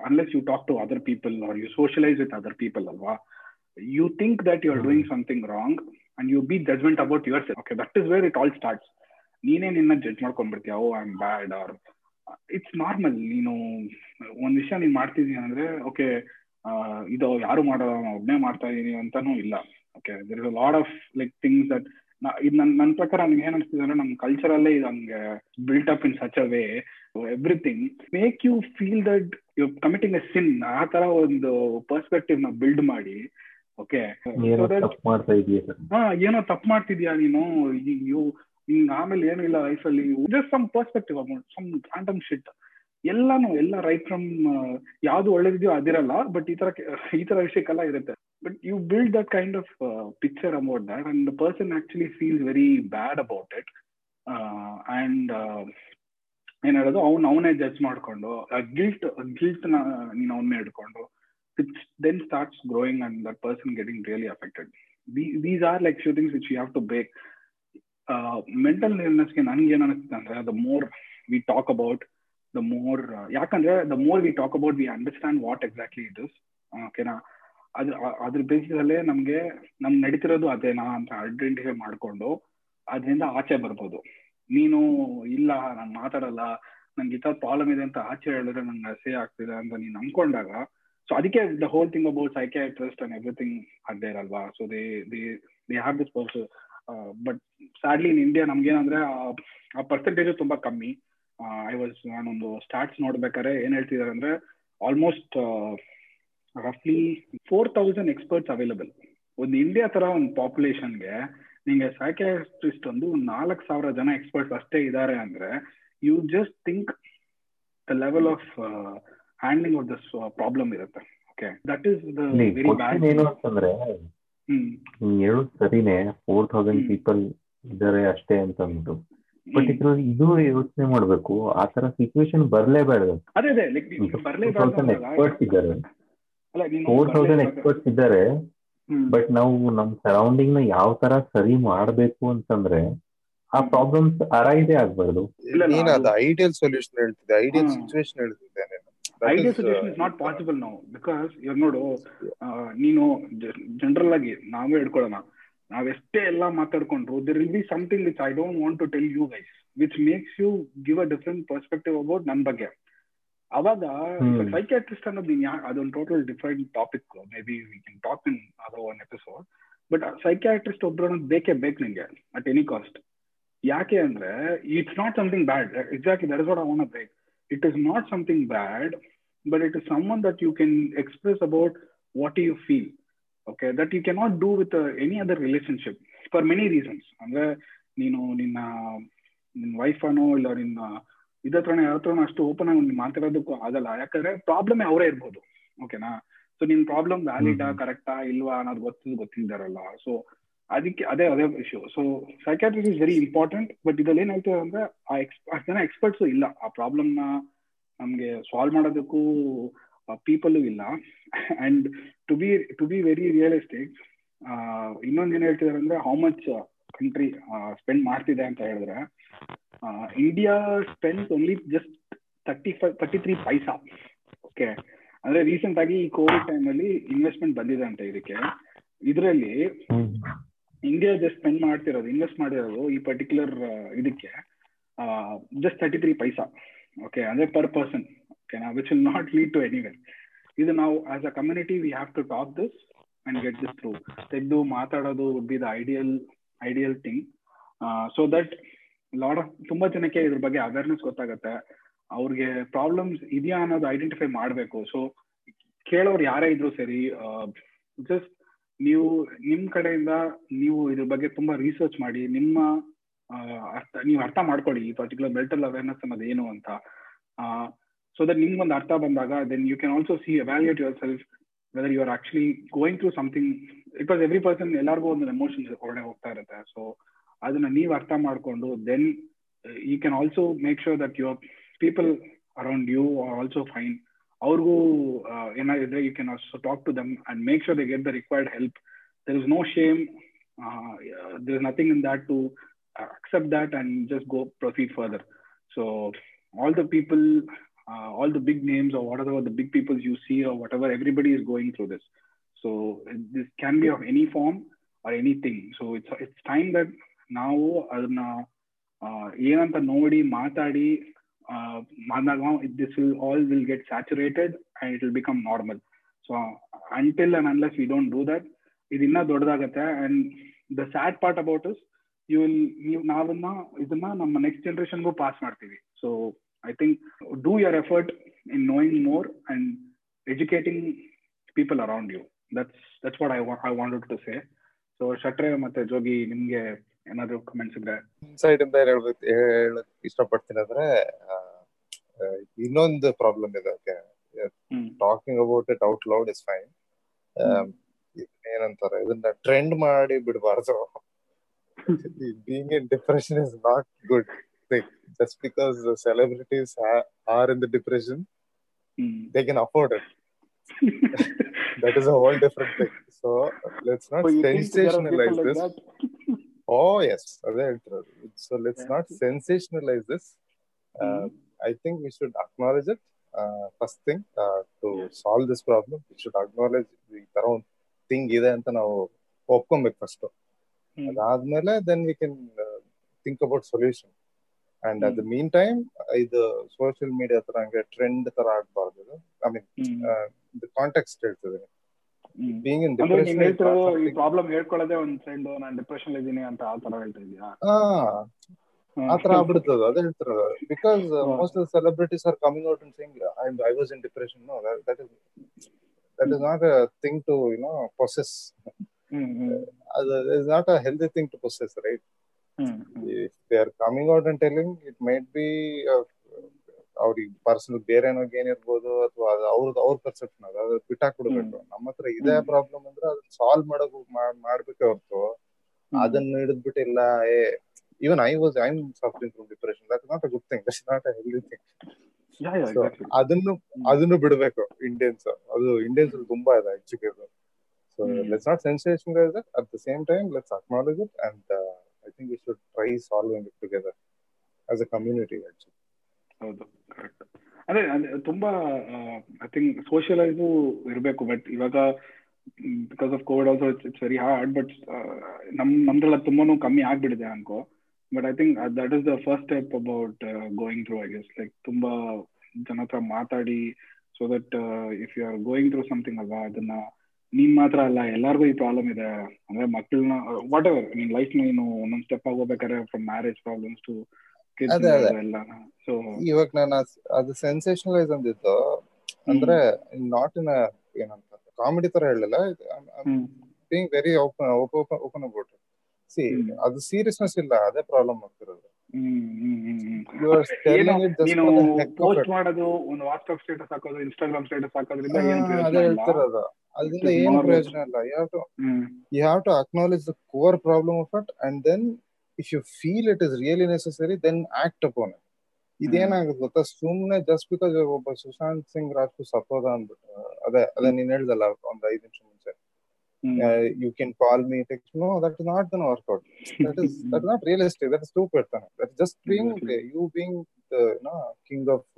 unless you talk to other people or you socialize with other people alwa you think that you are doing something wrong and you be judgment about yourself okay that is where it all starts ನೀನೇ ನಿನ್ನ ಜಡ್ಜ್ ಮಾಡ್ಕೊಂಡ್ಬಿಡ್ತೀಯ ಓ I am bad or it's normal ನೀನು ಒಂದ್ ವಿಷಯ ನೀನ್ ಮಾಡ್ತಿದೀನಿ ಅಂದ್ರೆ ಓಕೆ ಇದು ಯಾರು ಮಾಡೋಲ್ಲ ನಾನು ಒಬ್ಬನೇ ಮಾಡ್ತಾ ಇದೀನಿ ಅಂತಾನೂ ಇಲ್ಲ okay there is a lot of like things that ಇದು ನನ್ ನನ್ನ ಪ್ರಕಾರ ನನ್ಗೆ ಏನ್ ಅನ್ಸ್ತಿದೆ ಅಂದ್ರೆ ನಮ್ಮ ಕಲ್ಚರಲ್ಲೇ ಇದು ಹಂಗೆ built up in such a way everything make you feel that you committing a sin ಆ ತರ ಒಂದು ಪರ್ಸ್ಪೆಕ್ಟಿವ್ನ ಬಿಲ್ಡ್ ಮಾಡಿ ಓಕೆ ಹಾ ಏನೋ ತಪ್ಪು ಮಾಡ್ತಿದ್ಯಾ ನೀನು? ಯು ಆಮೇಲೆ ಏನು ಇಲ್ಲ ಲೈಫಲ್ಲಿ just some perspective about some phantom shit ಎಲ್ಲಾನು ಎಲ್ಲ ರೈಟ್ ಫ್ರಮ್ ಯಾವ್ದು ಒಳ್ಳೇದಿದೆಯೋ ಅದಿರಲ್ಲ ಬಟ್ ಈ ತರ ಈ ತರ ವಿಷಯಕ್ಕೆಲ್ಲ ಇರುತ್ತೆ. But you build that kind of picture about that and person actually feels very bad about it and ಏನ್ ಹೇಳೋದು, ಅವ್ನು, ಅವನೇ ಜಡ್ಜ್ ಮಾಡ್ಕೊಂಡು ಗಿಲ್ಟ್ ಗಿಲ್ಟ್ ನೀನು ಅವನ್ನೇ ಹಿಡ್ಕೊಂಡು it's then starts growing and that person getting really affected these are like few things which you have to bake mental ಇಲ್ನೆಸ್ಗೆ ನನ್ಗೆ ಏನ್ ಅನಿಸುತ್ತೆ ಅಂದ್ರೆ the more we talk about the more ಯಾಕಂದ್ರೆ the more we talk about we understand what exactly it is ಓಕೆನಾ ಅದ್ರ ಅದ್ರ ಬೇಸಿಸಲ್ಲೇ ನಮ್ಗೆ, ನಮ್ ನಡೀತಿರೋದು ಅದೇನಾ ಅಂತ ಐಡೆಂಟಿಫೈ ಮಾಡ್ಕೊಂಡು ಅದರಿಂದ ಆಚೆ ಬರ್ಬೋದು. ನೀನು ಇಲ್ಲ, ನಾನು ಮಾತಾಡಲ್ಲ, ನಂಗೆ ಈ ತರ ಪ್ರಾಬ್ಲಮ್ ಇದೆ ಅಂತ ಆಚೆ ಹೇಳಿದ್ರೆ ನಂಗೆ ಅಸಹ್ಯ ಆಗ್ತಿದೆ ಅಂತ ನೀನು ಅನ್ಕೊಂಡಾಗ ಸೊ ಅದಕ್ಕೆ the whole thing about psychiatrist and everything ಅದೇ ಅಲ್ವಾ so they they they have this purse but sadly in India ನಮ್ಗೇನಂದ್ರೆ, ಆ ಪರ್ಸೆಂಟೇಜ್ ತುಂಬಾ ಕಮ್ಮಿ. ಐ ವಾಸ್ ನಾನೊಂದು ಸ್ಟಾರ್ಟ್ಸ್ ನೋಡ್ಬೇಕಾದ್ರೆ ಏನ್ ಹೇಳ್ತಿದಾರೆ ಅಂದ್ರೆ ಆಲ್ಮೋಸ್ಟ್ ರಫ್ಲಿ ಫೋರ್ ತೌಸಂಡ್ ಎಕ್ಸ್ಪರ್ಟ್ಸ್ ಅವೈಲಬಲ್ ಒಂದು ಇಂಡಿಯಾ ತರ ಒಂದು ಪಾಪ್ಯುಲೇಷನ್ಗೆ ನಿಮಗೆ ಸೈಕ್ಯಾಟ್ರಿಸ್ಟ್ ಒಂದು ನಾಲ್ಕು ಸಾವಿರ ಜನ ಎಕ್ಸ್ಪರ್ಟ್ಸ್ ಅಷ್ಟೇ ಇದ್ದಾರೆ ಅಂದ್ರೆ you just think the level of handling of this problem ಇರುತ್ತೆ. ಓಕೆ ದಟ್ ಈಸ್ ಏನು ಅಂತಂದ್ರೆ ಹೇಳೋದು ಸರಿನೇ ಫೋರ್ ತೌಸಂಡ್ ಪೀಪಲ್ ಇದಾರೆ ಅಷ್ಟೇ ಅಂತ ಇದ್ರಲ್ಲಿ ಇದು ಯೋಚನೆ ಮಾಡ್ಬೇಕು ಆ ತರ ಸಿಚುವೇಶನ್ ಬರ್ಲೇಬೇಡ ಅದೇ ಅದೇ ಎಕ್ಸ್ಪರ್ಟ್ಸ್ ಇದ್ದಾರೆ. ಫೋರ್ ತೌಸಂಡ್ ಎಕ್ಸ್ಪರ್ಟ್ಸ್ ಇದ್ದಾರೆ. ಬಟ್ ನಾವು ನಮ್ ಸರೌಂಡಿಂಗ್ನ ಯಾವ ತರ ಸರಿ ಮಾಡ್ಬೇಕು ಅಂತಂದ್ರೆ ಆ ಪ್ರಾಬ್ಲಮ್ಸ್ ಅರೈದೇ ಆಗ್ಬಾರ್ದು. ನೀನ್ ಅದು ಐಡಿಯಲ್ ಸೊಲ್ಯೂಷನ್ ಹೇಳ್ತಿದ್ದೆ. ಐಡಿಯಲ್. ಸಿಚುವೇಶನ್ ಹೇಳ್ತಿದ್ದೆ ideal solution is not possible ನಾವು ಬಿಕಾಸ್ ಇವಾಗ ನೋಡು ಆ, ನೀನು ಜನರಲ್ ಆಗಿ ನಾವೇ ಹಿಡ್ಕೊಳ್ಳೋಣ. ನಾವೆಷ್ಟೇ ಎಲ್ಲ ಮಾತಾಡ್ಕೊಂಡ್ರು there will be something which I don't want to tell you guys which makes you give a different perspective about ನನ್ ಬಗ್ಗೆ. ಅವಾಗ. ಸೈಕ್ಯಾಟ್ರಿಸ್ಟ್ ಅನ್ನೋದು ನೀನ್ ಯಾ ಅದೊಂದು total different topic maybe we can talk in other one episode but psychiatrist ಒಬ್ರು ಅನ್ನೋದು ಬೇಕೇ ಬೇಕು ನಿಂಗೆ ಅಟ್ ಎನಿ ಕಾಸ್ಟ್ ಯಾಕೆ ಅಂದ್ರೆ it's not something bad exactly that is what I want break it is not something bad, but it is someone that you can express about what you feel. Okay, that you cannot do do with any other relationship for many reasons ಅಂದ್ರೆ ನೀನು ನಿನ್ನ ನಿನ್ನ ವೈಫ್ ಅನ್ನೋ ಇಲ್ಲ ನಿನ್ನ ಯಾರ ಹತ್ರನೂ ಅಷ್ಟು ಓಪನ್ ಆಗಿ ಮಾತಾಡೋದಕ್ಕೂ ಆಗಲ್ಲ. ಯಾಕಂದ್ರೆ ಪ್ರಾಬ್ಲಮ್ ಅವರೇ ಇರ್ಬೋದು. ಓಕೆನಾ ಸೊ ನಿನ್ ಪ್ರಾಬ್ಲಮ್ ವ್ಯಾಲಿಡಾ. ಕರೆಕ್ಟಾ ಇಲ್ವಾ ಅನ್ನೋದು ಗೊತ್ತಿದ್ದು ಗೊತ್ತಿದ್ದಾರಲ್ಲ ಸೊ ಅದಕ್ಕೆ ಅದೇ ಅದೇ issue so psychiatric is very important but ಇದ್ರಲ್ಲಿ ಏನಾಯ್ತದೆ ಅಂದ್ರೆ ಆ ಎಕ್ಸ್ ಅಷ್ಟು ಜನ ಎಕ್ಸ್ಪರ್ಟ್ಸ್ ಇಲ್ಲ. ಆ ಪ್ರಾಬ್ಲಮ್ನ ನಮ್ಗೆ ಸಾಲ್ವ್ ಮಾಡೋದಕ್ಕೂ ಪೀಪಲ್ ಇಲ್ಲ. And to be to be very realistic ಇನ್ನೊಂದು ಏನ್ ಹೇಳ್ತಿದಾರೆ ಅಂದ್ರೆ ಹೌ ಮಚ್ ಕಂಟ್ರಿ ಸ್ಪೆಂಡ್ ಮಾಡ್ತಿದೆ ಅಂತ ಹೇಳಿದ್ರೆ India spend only just thirty five thirty three paisa okay ಅಂದ್ರೆ ರೀಸೆಂಟ್ ಆಗಿ ಈ ಕೋವಿಡ್ ಟೈಮ್ ಅಲ್ಲಿ ಇನ್ವೆಸ್ಟ್ಮೆಂಟ್ ಬಂದಿದೆ ಅಂತ ಇದಕ್ಕೆ. ಇದರಲ್ಲಿ ಇಂಡಿಯಾ ಜಸ್ಟ್ ಸ್ಪೆಂಡ್ ಮಾಡ್ತಿರೋದು ಇನ್ವೆಸ್ಟ್ ಮಾಡಿರೋದು ಈ ಪರ್ಟಿಕ್ಯುಲರ್ ಇದಕ್ಕೆ just thirty three paisa okay ಅಂದ್ರೆ ಪರ್ ಪರ್ಸನ್ ಓಕೆನಾ which will not lead to anywhere ಇದು ನಾವು as a community we have to talk this and get this through ತೆಗೆದು ಮಾತಾಡೋದು would be the ideal ideal thing so that lot of ತುಂಬಾ ಜನಕ್ಕೆ ಇದ್ರ ಬಗ್ಗೆ ಅವೇರ್ನೆಸ್ ಗೊತ್ತಾಗತ್ತೆ. ಅವ್ರಿಗೆ ಪ್ರಾಬ್ಲಮ್ಸ್ ಇದೆಯಾ ಅನ್ನೋದು ಐಡೆಂಟಿಫೈ ಮಾಡಬೇಕು. ಸೊ ಕೇಳೋರು ಯಾರೇ ಇದ್ರು ಸರಿ ಜಸ್ಟ್ ನೀವು, ನಿಮ್ ಕಡೆಯಿಂದ ನೀವು ಇದ್ರ ಬಗ್ಗೆ ತುಂಬಾ ರಿಸರ್ಚ್ ಮಾಡಿ, ನಿಮ್ಮ ಅರ್ಥ, ನೀವು ಅರ್ಥ ಮಾಡ್ಕೊಳ್ಳಿ ಈ ಪರ್ಟಿಕ್ಯುಲರ್ ಮೆಂಟಲ್ ಅವೇರ್ನೆಸ್ ಅನ್ನೋದು ಏನು ಅಂತ. ಸೊ ದಟ್ ನಿಮ್ಗೊಂದು ಅರ್ಥ ಬಂದಾಗ then you can also see evaluate yourself whether you are actually going through something because every person ಎಲ್ಲರಿಗೂ ಒಂದು ಎಮೋಷನ್ಸ್ ಹೊರಗಡೆ ಹೋಗ್ತಾ ಇರುತ್ತೆ ಸೊ ಅದನ್ನ ನೀವು ಅರ್ಥ ಮಾಡ್ಕೊಂಡು then you can also make sure that your people around you are also fine ಅವ್ರಿಗೂ ಏನಾಗಿದ್ರೆ you can also talk to them and make sure they get the required help there is no shame there is nothing in that to accept that and just go proceed further. So all the people, uh, all the big names or whatever the big people you see or whatever, everybody is going through this. So this can be of any form or anything. So it's it's time that ನಾವು ಅದನ್ನ ಏನಂತ ನೋಡಿ ಮಾತಾಡಿ ಮಾಡಿದಾಗ this will all will get saturated and it will become normal so until and unless we don't do that ಇದು ಇನ್ನೂ ದೊಡ್ಡದಾಗತ್ತೆ and the sad part about is you will ನೀವು ನಾವನ್ನ ಇದನ್ನ ನಮ್ಮ ನೆಕ್ಸ್ಟ್ ಜನರೇಷನ್ಗೂ ಪಾಸ್ ಮಾಡ್ತೀವಿ so I think do your effort in knowing more and educating people around you that's that's what I I wanted to say so ಶಟ್ರೆ ಮತ್ತೆ ಜೋಗಿ ನಿಮ್ಗೆ ಏನಾದ್ರು ಕಮೆಂಟ್ಸ್ ಇದ್ರೆ? ಸೈಡ್ ಇಂದ ಏನ್ ಹೇಳ್ಬೇಕು ಹೇಳಕ್ ಇಷ್ಟಪಡ್ತೀನಿ ಅಂದ್ರೆ ಆ, ಆ, ಇನ್ನೊಂದು ಪ್ರಾಬ್ಲಮ್ ಇದೆ okay hmm. Talking about it out loud is fine ಏನಂತಾರೆ ಇದನ್ನ ಟ್ರೆಂಡ್ ಮಾಡಿ ಬಿಡಬಾರ್ದು. Being in depression is not good Just because celebrities are in the depression hmm they can afford it *laughs* that is a whole different thing. So let's not So you think there are people sensationalize like this. that? *laughs* Oh yes, ಅದೇ ಹೇಳ್ತಿರೋದು. So let's Yeah. not sensationalize this. Uh, I think we should acknowledge it. Uh, first thing uh, to Yes. solve this problem, we should acknowledge ಈ ತರ ಒಂದು ಥಿಂಗ್ ಇದೆ ಅಂತ ನಾವು ಒಪ್ಕೊಬೇಕು ಫಸ್ಟ್ ಹ್ಮ್. ಅದಾದ್ಮೇಲೆ then we can think about solution And at the. Mean time ಇದು ಸೋಷಿಯಲ್ ಮೀಡಿಯಾ ತರ ಹಂಗೆ ಟ್ರೆಂಡ್ ತರ ಆಗ್ಬಾರ್ದು ಇದು. I mean. ಕಾಂಟೆಕ್ಸ್ಟ್ ಹೇಳ್ತದೆ. ಬೀಯಿಂಗ್ ಇನ್ ಡಿಪ್ರೆಷನ್ ಈ ಪ್ರಾಬ್ಲಮ್ ಹೇಳ್ಕೊಳ್ಳೋದೇ ಒಂದ್ ಫ್ರೆಂಡ್ ನಾನು ಡಿಪ್ರೆಷನ್ ಇದ್ದೀನಿ ಅಂತ ಆ ತರ ಹೇಳ್ತಾ ಇದೀಯಾ? ಆ ತರ ಆಗ್ಬಿಡ್ತದ ಅದೇ ಹೇಳ್ತಿರೋದು. Because. Most of celebrities are coming out and saying I I was in depression no that is that is not a thing to you know process ಅದು is not a healthy thing to process right hmm if they are coming out and telling it might be uh, ಅವ್ರಿಗೆ ಪರ್ಸನಲ್ ಬೇರೆ ಏನೋ ಏನಿರ್ಬೋದು ಅಥವಾ ಅದು ಅವ್ರದ್ದು ಅವ್ರ ಪರ್ಸೆಪ್ಷನ್ ಅದು ಬಿಟ್ಟಾಕ್ ಬಿಡ್ಬೇಕು ನಮ್ಮ ಹತ್ರ ಇದೇ. ಪ್ರಾಬ್ಲಮ್ ಅಂದ್ರೆ ಅದನ್ನ ಸಾಲ್ವ್ ಮಾಡೋಕ್ ಮಾಡ್ಬೇಕೆ ಹೊರತು. ಅದನ್ನ ಹಿಡಿದ್ಬಿಟ್ಟು ಇಲ್ಲ ಏ even I was I suffering from depression that not a good thing that not a healthy thing ಅದನ್ನು ಅದನ್ನು ಬಿಡಬೇಕು ಇಂಡಿಯನ್ಸ್ ಅದು ಇಂಡಿಯನ್ಸ್ ತುಂಬಾ ಇದೆ actually so let's not sensation at the same the same time, let's acknowledge and uh, I think we should try solving it together as a community. Actually, ಹೌದು ಕರೆಕ್ಟ್ ಅದೇ ತುಂಬಾ ಐ ಥಿಂಕ್ ಸೋಷಿಯಲೈಸು ಇರಬೇಕು ಬಟ್ ಇವಾಗ because of Covid also it's very hard but ನಮ್ ನಮ್ದ್ರಲ್ಲ ತುಂಬಾನು ಕಮ್ಮಿ ಆಗ್ಬಿಟ್ಟಿದೆ ಅನ್ಕೋ. But I think that is the first step about going through I guess like ತುಂಬಾ ಜನ ಹತ್ರ ಮಾತಾಡಿ so that if you are going through something ಅಲ್ವಾ ಅದನ್ನ ನೀನ್ ಮಾತ್ರ ಅಲ್ಲ ಎಲ್ಲಾರ್ಗು ಈ ಪ್ರಾಬ್ಲಮ್ ಇದೆ. ಅಂದ್ರೆ ಮಕ್ಕಳನ್ನ ವಾಟ್ ಎವರ್ ನಿನ್ ಲೈಫ್ ನೀನು ಒಂದೊಂದ್ step ಆಗೋಬೇಕಾದ್ರೆ from marriage problems to so ಇವಾಗ ನಾನು ಅದು ಸೆನ್ಸೇಷನಲೈಸ್ ಅಂದಿದ್ದು. ಅಂದ್ರೆ ನಾಟ್ ಇನ್ ಏನಂತ ಕಾಮಿಡಿ ತರ ಹೇಳಲಿಲ್ಲ. Being very open open about C. ಅದು ಸೀರಿಯಸ್ನೆಸ್ ಇಲ್ಲ ಅದೇ ಪ್ರಾಬ್ಲಮ್ ಆಗ್ತಿರೋದು. ಪೋಸ್ಟ್ ಮಾಡೋದು ಒಂದು ವಾಟ್ಸ್ಆಪ್ ಸ್ಟೇಟಸ್ ಹಾಕೋದು ಇನ್ಸ್ಟಾಗ್ರಾಮ್ ಸ್ಟೇಟಸ್ ಹಾಕೋದ್ರಿಂದ ಏನ್ ಅದೇ ಹೇಳ್ತಿರೋದು. ಅದರಿಂದ It is ಏನು more- ಪ್ರಯೋಜನ ಇಲ್ಲ. You have to hmm. you have to acknowledge the core problem of it and then if you feel it is really necessary then act upon it. ಇದೇನಾಗುತ್ತೆ ಗೊತ್ತಾ? ಸುಮ್ನೆ ಜಸ್ಟ್ ಬಿಕಾಸ್ ಒಬ್ಬ ಸುಶಾಂತ್ ಸಿಂಗ್ ರಾಜ್ಪೂತ್ ಸತ್ತೋದ ಅಂದ್ಬಿಟ್ಟು ಅದೇ ಅದೇ ನೀನ್ ಹೇಳ್ದಲ್ಲ ಒಂದ್ ಐದ್ ನಿಮಿಷ ಮುಂಚೆ. ಹ್ಮ್. You can call me text no that is not gonna work out that is that not realistic that is stupid ತಾನೆ that just being Exactly. You being no king of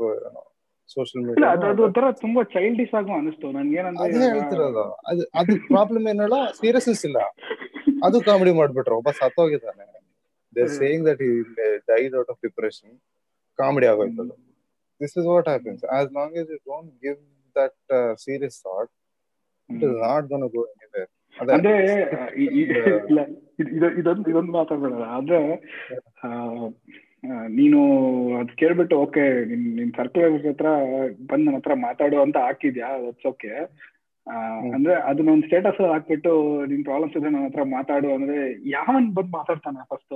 social media ಅದು ಒಂಥರ ತುಂಬಾ ಚೈಲ್ಡಿಶ್ ಆಗು ಅನಿಸ್ತು. ನನ್ಗೆ ಏನಂದ್ರೆ ಅದೇ ಹೇಳ್ತಿರೋದು ಅದು ಅದು ಪ್ರಾಬ್ಲಮ್ ಏನಲ್ಲ ಸೀರಿಯಸ್ನೆಸ್ ಇಲ್ಲ. ಅದು ಕಾಮಿಡಿ ಮಾಡ್ಬಿಟ್ರು ಒಬ್ಬ ಸತ್ತೋಗಿದ್ದಾನೆ. They. Saying that died out of depression comedy ಆಗೋಯ್ತು ಅದು this is what happens as long as you don't give that serious thought it is not gonna go anywhere ಅದೇ ಅಂದ್ರೆ ಈ- ಈ- ಇದೊಂದು ಇದೊಂದು ಮಾತಾಡೋಣ ಅಂದ್ರೆ ನೀನು ಅದ್ ಕೇಳ್ಬಿಟ್ಟು ಓಕೆ ನಿನ್ ನಿನ್ ಸರ್ಕಲ್ ಹತ್ರ ಬಂದ್ ನನ್ನ ಹತ್ರ ಮಾತಾಡು ಅಂತ ಹಾಕಿದ್ಯಾ ಓಕೆ ಅಂದ್ರೆ ಅದನ್ನ ಒಂದು ಸ್ಟೇಟಸ್ ಹಾಕ್ಬಿಟ್ಟು ನಿನ್ ಪ್ರಾಬ್ಲಮ್ಸ್ ಇದ್ರೆ ನನ್ನ ಹತ್ರ ಮಾತಾಡು. ಅಂದ್ರೆ ಯಾವನ್ ಬಂದ್ ಮಾತಾಡ್ತಾನ ಫಸ್ಟ್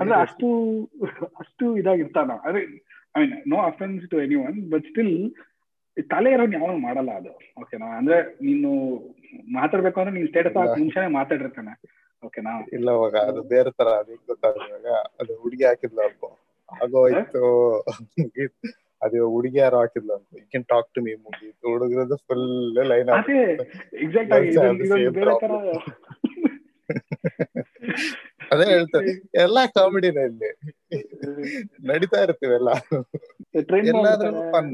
ಅಂದ್ರೆ ಅಷ್ಟು ಅಷ್ಟು ಇದಾಗಿರ್ತಾನ. ಅದೇ I mean no offence to any one but still ತಲೆ ಇರೋನ್ ಯಾವನು ಮಾಡಲ್ಲ ಅದು. ಓಕೆನಾ ಅಂದ್ರೆ ನೀನು ಮಾತಾಡ್ಬೇಕು ಅಂದ್ರೆ ನೀನ್ ಸ್ಟೇಟಸ್ ಹಾಕಿ ಮುಂಚೆನೆ ಮಾತಾಡಿರ್ತಾನೆ. ಓಕೆನಾ ಇಲ್ಲ ಅವಾಗ ಅದು ಬೇರೆ ತರ ಅದಕ್ಕೆ ಗೊತ್ತಾಗ ಅದು ಹುಡುಗಿ ಹಾಕಿದ್ಲು ಅಪ್ಪ. ಆಗೋಯ್ತು. ಅದು ಹುಡುಗಿ ಯಾರು ಹಾಕಿದ್ಲು ಅಂತ you can talk to me ಮುಗೀತು ಹುಡುಗರದ್ದು ಫುಲ್ ಲೈನ್ ಅದೇ ಎಕ್ಸಾಕ್ಟ್ ಆಗಿ ಬೇರೆ ತರ. ಅದೇ ಹೇಳ್ತಾರೆ ಎಲ್ಲಾ ಕಾಮಿಡಿನ ಇಲ್ಲಿ. ನಡೀತಾ ಇರ್ತೀವೆಲ್ಲ ಎಲ್ಲಾದ್ರಲ್ಲೂ ಫನ್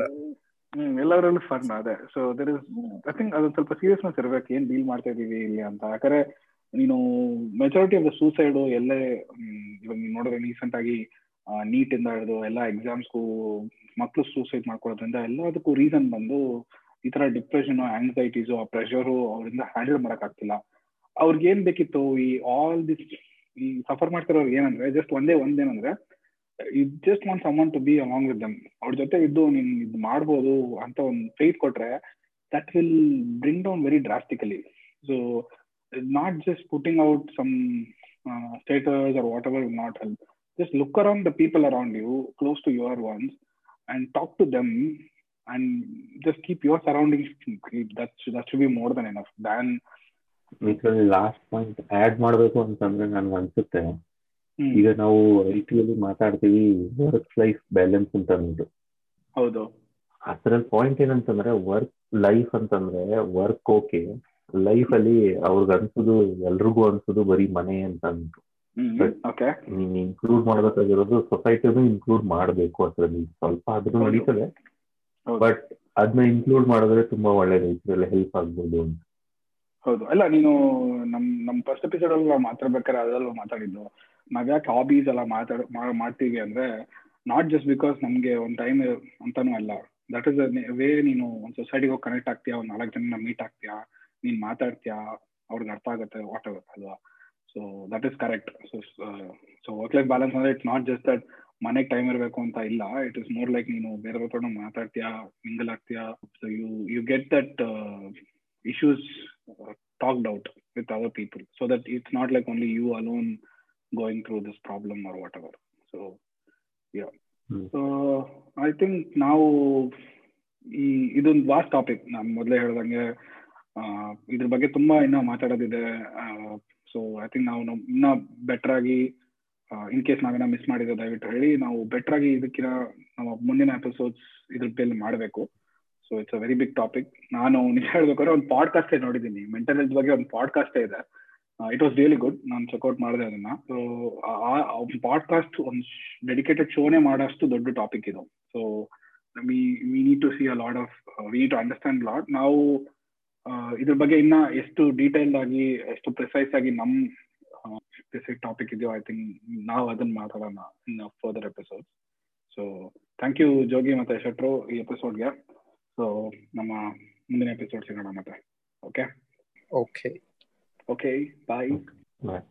ಹ್ಮ್ ಎಲ್ಲದರಲ್ಲೂ ಫನ್ ಅದೇ. So there is I think ಅದೊಂದು ಸ್ವಲ್ಪ ಸೀರಿಯಸ್ನೆಸ್ ಇರ್ಬೇಕು. ಏನ್ ಡೀಲ್ ಮಾಡ್ತಾ ಇದೀವಿ ಇಲ್ಲಿ ಅಂತ. ಯಾಕಂದ್ರೆ ನೀನು ಮೆಜಾರಿಟಿ ಆಫ್ ದ ಸೂಸೈಡ್ ಎಲ್ಲೇ ಇವಾಗ ನೀವು ನೋಡಿದ್ರೆ ರೀಸೆಂಟ್ ಆಗಿ ನೀಟ್ ಇಂದ ಹಿಡಿದು ಎಲ್ಲ ಎಕ್ಸಾಮ್ಸ್ಗೂ ಮಕ್ಕಳು ಸೂಸೈಡ್ ಮಾಡ್ಕೊಳ್ಳೋದ್ರಿಂದ ಎಲ್ಲದಕ್ಕೂ ರೀಸನ್ ಬಂದು ಈ ತರ ಡಿಪ್ರೆಷನ್ ಆಂಗ್ಸೈಟೀಸು ಆ ಪ್ರೆಷರು ಅವರಿಂದ ಹ್ಯಾಂಡಲ್ ಆಗ್ತಿಲ್ಲ ಅವ್ರಿಗೆ ಏನ್ ಬೇಕಿತ್ತು? ಈ ಆಲ್ ದಿಸ್ ಈ ಸಫರ್ ಮಾಡ್ತಿರೋರು ಏನಂದ್ರೆ ಜಸ್ಟ್ ಒಂದೇ ಒಂದೇನಂದ್ರೆ it just want some to be along with them ಅವ್ರ ಜೊತೆ ಇದ್ದು ನೀನ್ ಇದು ಮಾಡ್ಬೋದು ಅಂತ ಒಂದು ಫೇತ್ ಕೊಟ್ರೆ that will bring down very drastically so not just putting out some status or whatever will not help just look around the people around you close to your ones and talk to them and just keep your surroundings that that should be more than enough than ಇದ್ರಲ್ಲಿ ಲಾಸ್ಟ್ ಪಾಯಿಂಟ್ ಆಡ್ ಮಾಡ್ಬೇಕು ಅಂತಂದ್ರೆ ನನ್ಗೆ ಅನ್ಸುತ್ತೆ ಈಗ ನಾವು ಐ ಟಿ ಅಲ್ಲಿ ಮಾತಾಡ್ತೀವಿ ವರ್ಕ್ ಲೈಫ್ ಬ್ಯಾಲೆನ್ಸ್ ಅಂತ ಅಂದ್ಬಿಟ್ಟು ಹೌದು ಅದ್ರಲ್ಲಿ ಪಾಯಿಂಟ್ ಏನಂತಂದ್ರೆ ವರ್ಕ್ ಲೈಫ್ ಅಂತಂದ್ರೆ ವರ್ಕ್ ಓಕೆ ಲೈಫ್ ಅಲ್ಲಿ ಅವ್ರಿಗೆ ಅನ್ಸುದು ಎಲ್ರಿಗೂ ಅನ್ಸುದು ಬರೀ ಮನೆ ಅಂತ ಅಂದ್ರು ನೀನ್ ಇನ್ಕ್ಲೂಡ್ ಮಾಡ್ಬೇಕಾಗಿರೋದು ಸೊಸೈಟಿನೂ ಇನ್ಕ್ಲೂಡ್ ಮಾಡಬೇಕು ಅದ್ರಲ್ಲಿ. ಸ್ವಲ್ಪ ಆದ್ರೂ. ನಡೀತದೆ. ಬಟ್ ಅದನ್ನ ಇನ್ಕ್ಲೂಡ್ ಮಾಡಿದ್ರೆ ತುಂಬಾ ಒಳ್ಳೇದು ಇದ್ರಲ್ಲಿ ಹೆಲ್ಪ್ ಆಗ್ಬೋದು ಅಂತ. ಹೌದು. ಅಲ್ಲ ನೀನು ನಮ್ ನಮ್ ಫಸ್ಟ್ ಎಪಿಸೋಡ್ ಅಲ್ಲಿ ನಾವು ಮಾತಾಡ್ಬೇಕಾದ್ರೆ ಅದರಲ್ಲೂ ಮಾತಾಡಿದ್ದು. ನಾವ್ಯಾಕೆ ಹಾಬೀಸ್ ಎಲ್ಲ ಮಾತಾಡ ಮಾಡ್ತೀವಿ ಅಂದ್ರೆ ನಾಟ್ ಜಸ್ಟ್ ಬಿಕಾಸ್ ನಮ್ಗೆ ಒಂದ್ ಟೈಮ್ ಅಂತಾನೂ ಅಲ್ಲ. ದಟ್ ಇಸ್ ವೇ ನೀನು ಒಂದ್ ಸೊಸೈಟಿಗೆ ಹೋಗಿ ಕನೆಕ್ಟ್ ಆಗ್ತೀಯಾ? ಒಂದ್ ನಾಲ್ಕು ಜನ ಮೀಟ್ ಆಗ್ತೀಯಾ? ನೀನ್ ಮಾತಾಡ್ತೀಯಾ? ಅವ್ರಿಗೆ ಅರ್ಥ ಆಗುತ್ತೆ ವಾಟ್ ಎವರ್ ಅಲ್ವಾ so that is correct so so work life balance ಅಂದ್ರೆ ಇಟ್ಸ್ ನಾಟ್ ಜಸ್ಟ್ ದಟ್ ಮನೆಗೆ ಟೈಮ್ ಇರಬೇಕು ಅಂತ ಇಲ್ಲ. ಇಟ್ ಇಸ್ ಮೋರ್ ಲೈಕ್ ನೀನು ಬೇರೆ ಹತ್ರ ಮಾತಾಡ್ತೀಯಾ mingle ಆಗ್ತೀಯಾ? So you you get that issues talked talked with with people so that it's not like only you alone going through this problem or whatever so yeah. I so i think ನಾವು ಈ ಇದೊಂದು ವಾಸ್ಟ್ ಟಾಪಿಕ್ ನಾನು ಮೊದಲೇ ಹೇಳ್ದಂಗೆ ಇದ್ರ ಬಗ್ಗೆ ತುಂಬಾ ಇನ್ನೂ ಮಾತಾಡೋದಿದೆ. ಸೊ ಐ ಥಿಂಕ್ ನಾವು ಇನ್ನ ಬೆಟರ್ ಆಗಿ ಇನ್ ಕೇಸ್ ನಾವೇನ ಮಿಸ್ ಮಾಡಿದ್ರೆ ದಯವಿಟ್ಟು ಹೇಳಿ. ನಾವು ಬೆಟರ್ ಆಗಿ ಇದಕ್ಕಿನ ನಾವು ಮುಂದಿನ ಎಪಿಸೋಡ್ಸ್ ಇದ್ರ ಮೇಲೆ ಮಾಡಬೇಕು. So it's a very big topic ನಾನು ನಿಜ ಹೇಳ್ಬೇಕಾದ್ರೆ ಒಂದು ಪಾಡ್ಕಾಸ್ಟೇ ನೋಡಿದ್ದೀನಿ. ಮೆಂಟಲ್ ಹೆಲ್ತ್ ಬಗ್ಗೆ ಒಂದು ಪಾಡ್ಕಾಸ್ಟ್ ಇದೆ. ಇಟ್ ವಾಸ್ ರಿಯಲಿ ಗುಡ್ ನಾನು ಚೆಕ್ಔಟ್ ಮಾಡಿದೆ ಅದನ್ನ. ಸೊ ಆ ಪಾಡ್ಕಾಸ್ಟ್ ಒಂದು ಡೆಡಿಕೇಟೆಡ್ ಶೋನೇ ಮಾಡೋಷ್ಟು ದೊಡ್ಡ ಟಾಪಿಕ್ ಇದು. So we we need to see a lot of we need to understand lot ನಾವು ಇದ್ರ ಬಗ್ಗೆ ಇನ್ನ ಎಷ್ಟು ಡೀಟೇಲ್ ಆಗಿ ಎಷ್ಟು ಪ್ರಿಸೈಸ್ ಆಗಿ ನಮ್ ಸ್ಪೆಸಿಫಿಕ್ ಟಾಪಿಕ್ ಇದೆಯೋ ಐ ಥಿಂಕ್ ನಾವು ಅದನ್ನ ಮಾತಾಡೋಣ in further episode so thank you Jogi ಮತ್ತೆ ಶೆಟ್ರು ಈ ಎಪಿಸೋಡ್ಗೆ ಸೊ ನಮ್ಮ ಮುಂದಿನ ಎಪಿಸೋಡ್ ಸಿಗೋಣ ಮತ್ತೆ. Okay okay okay bye Bye.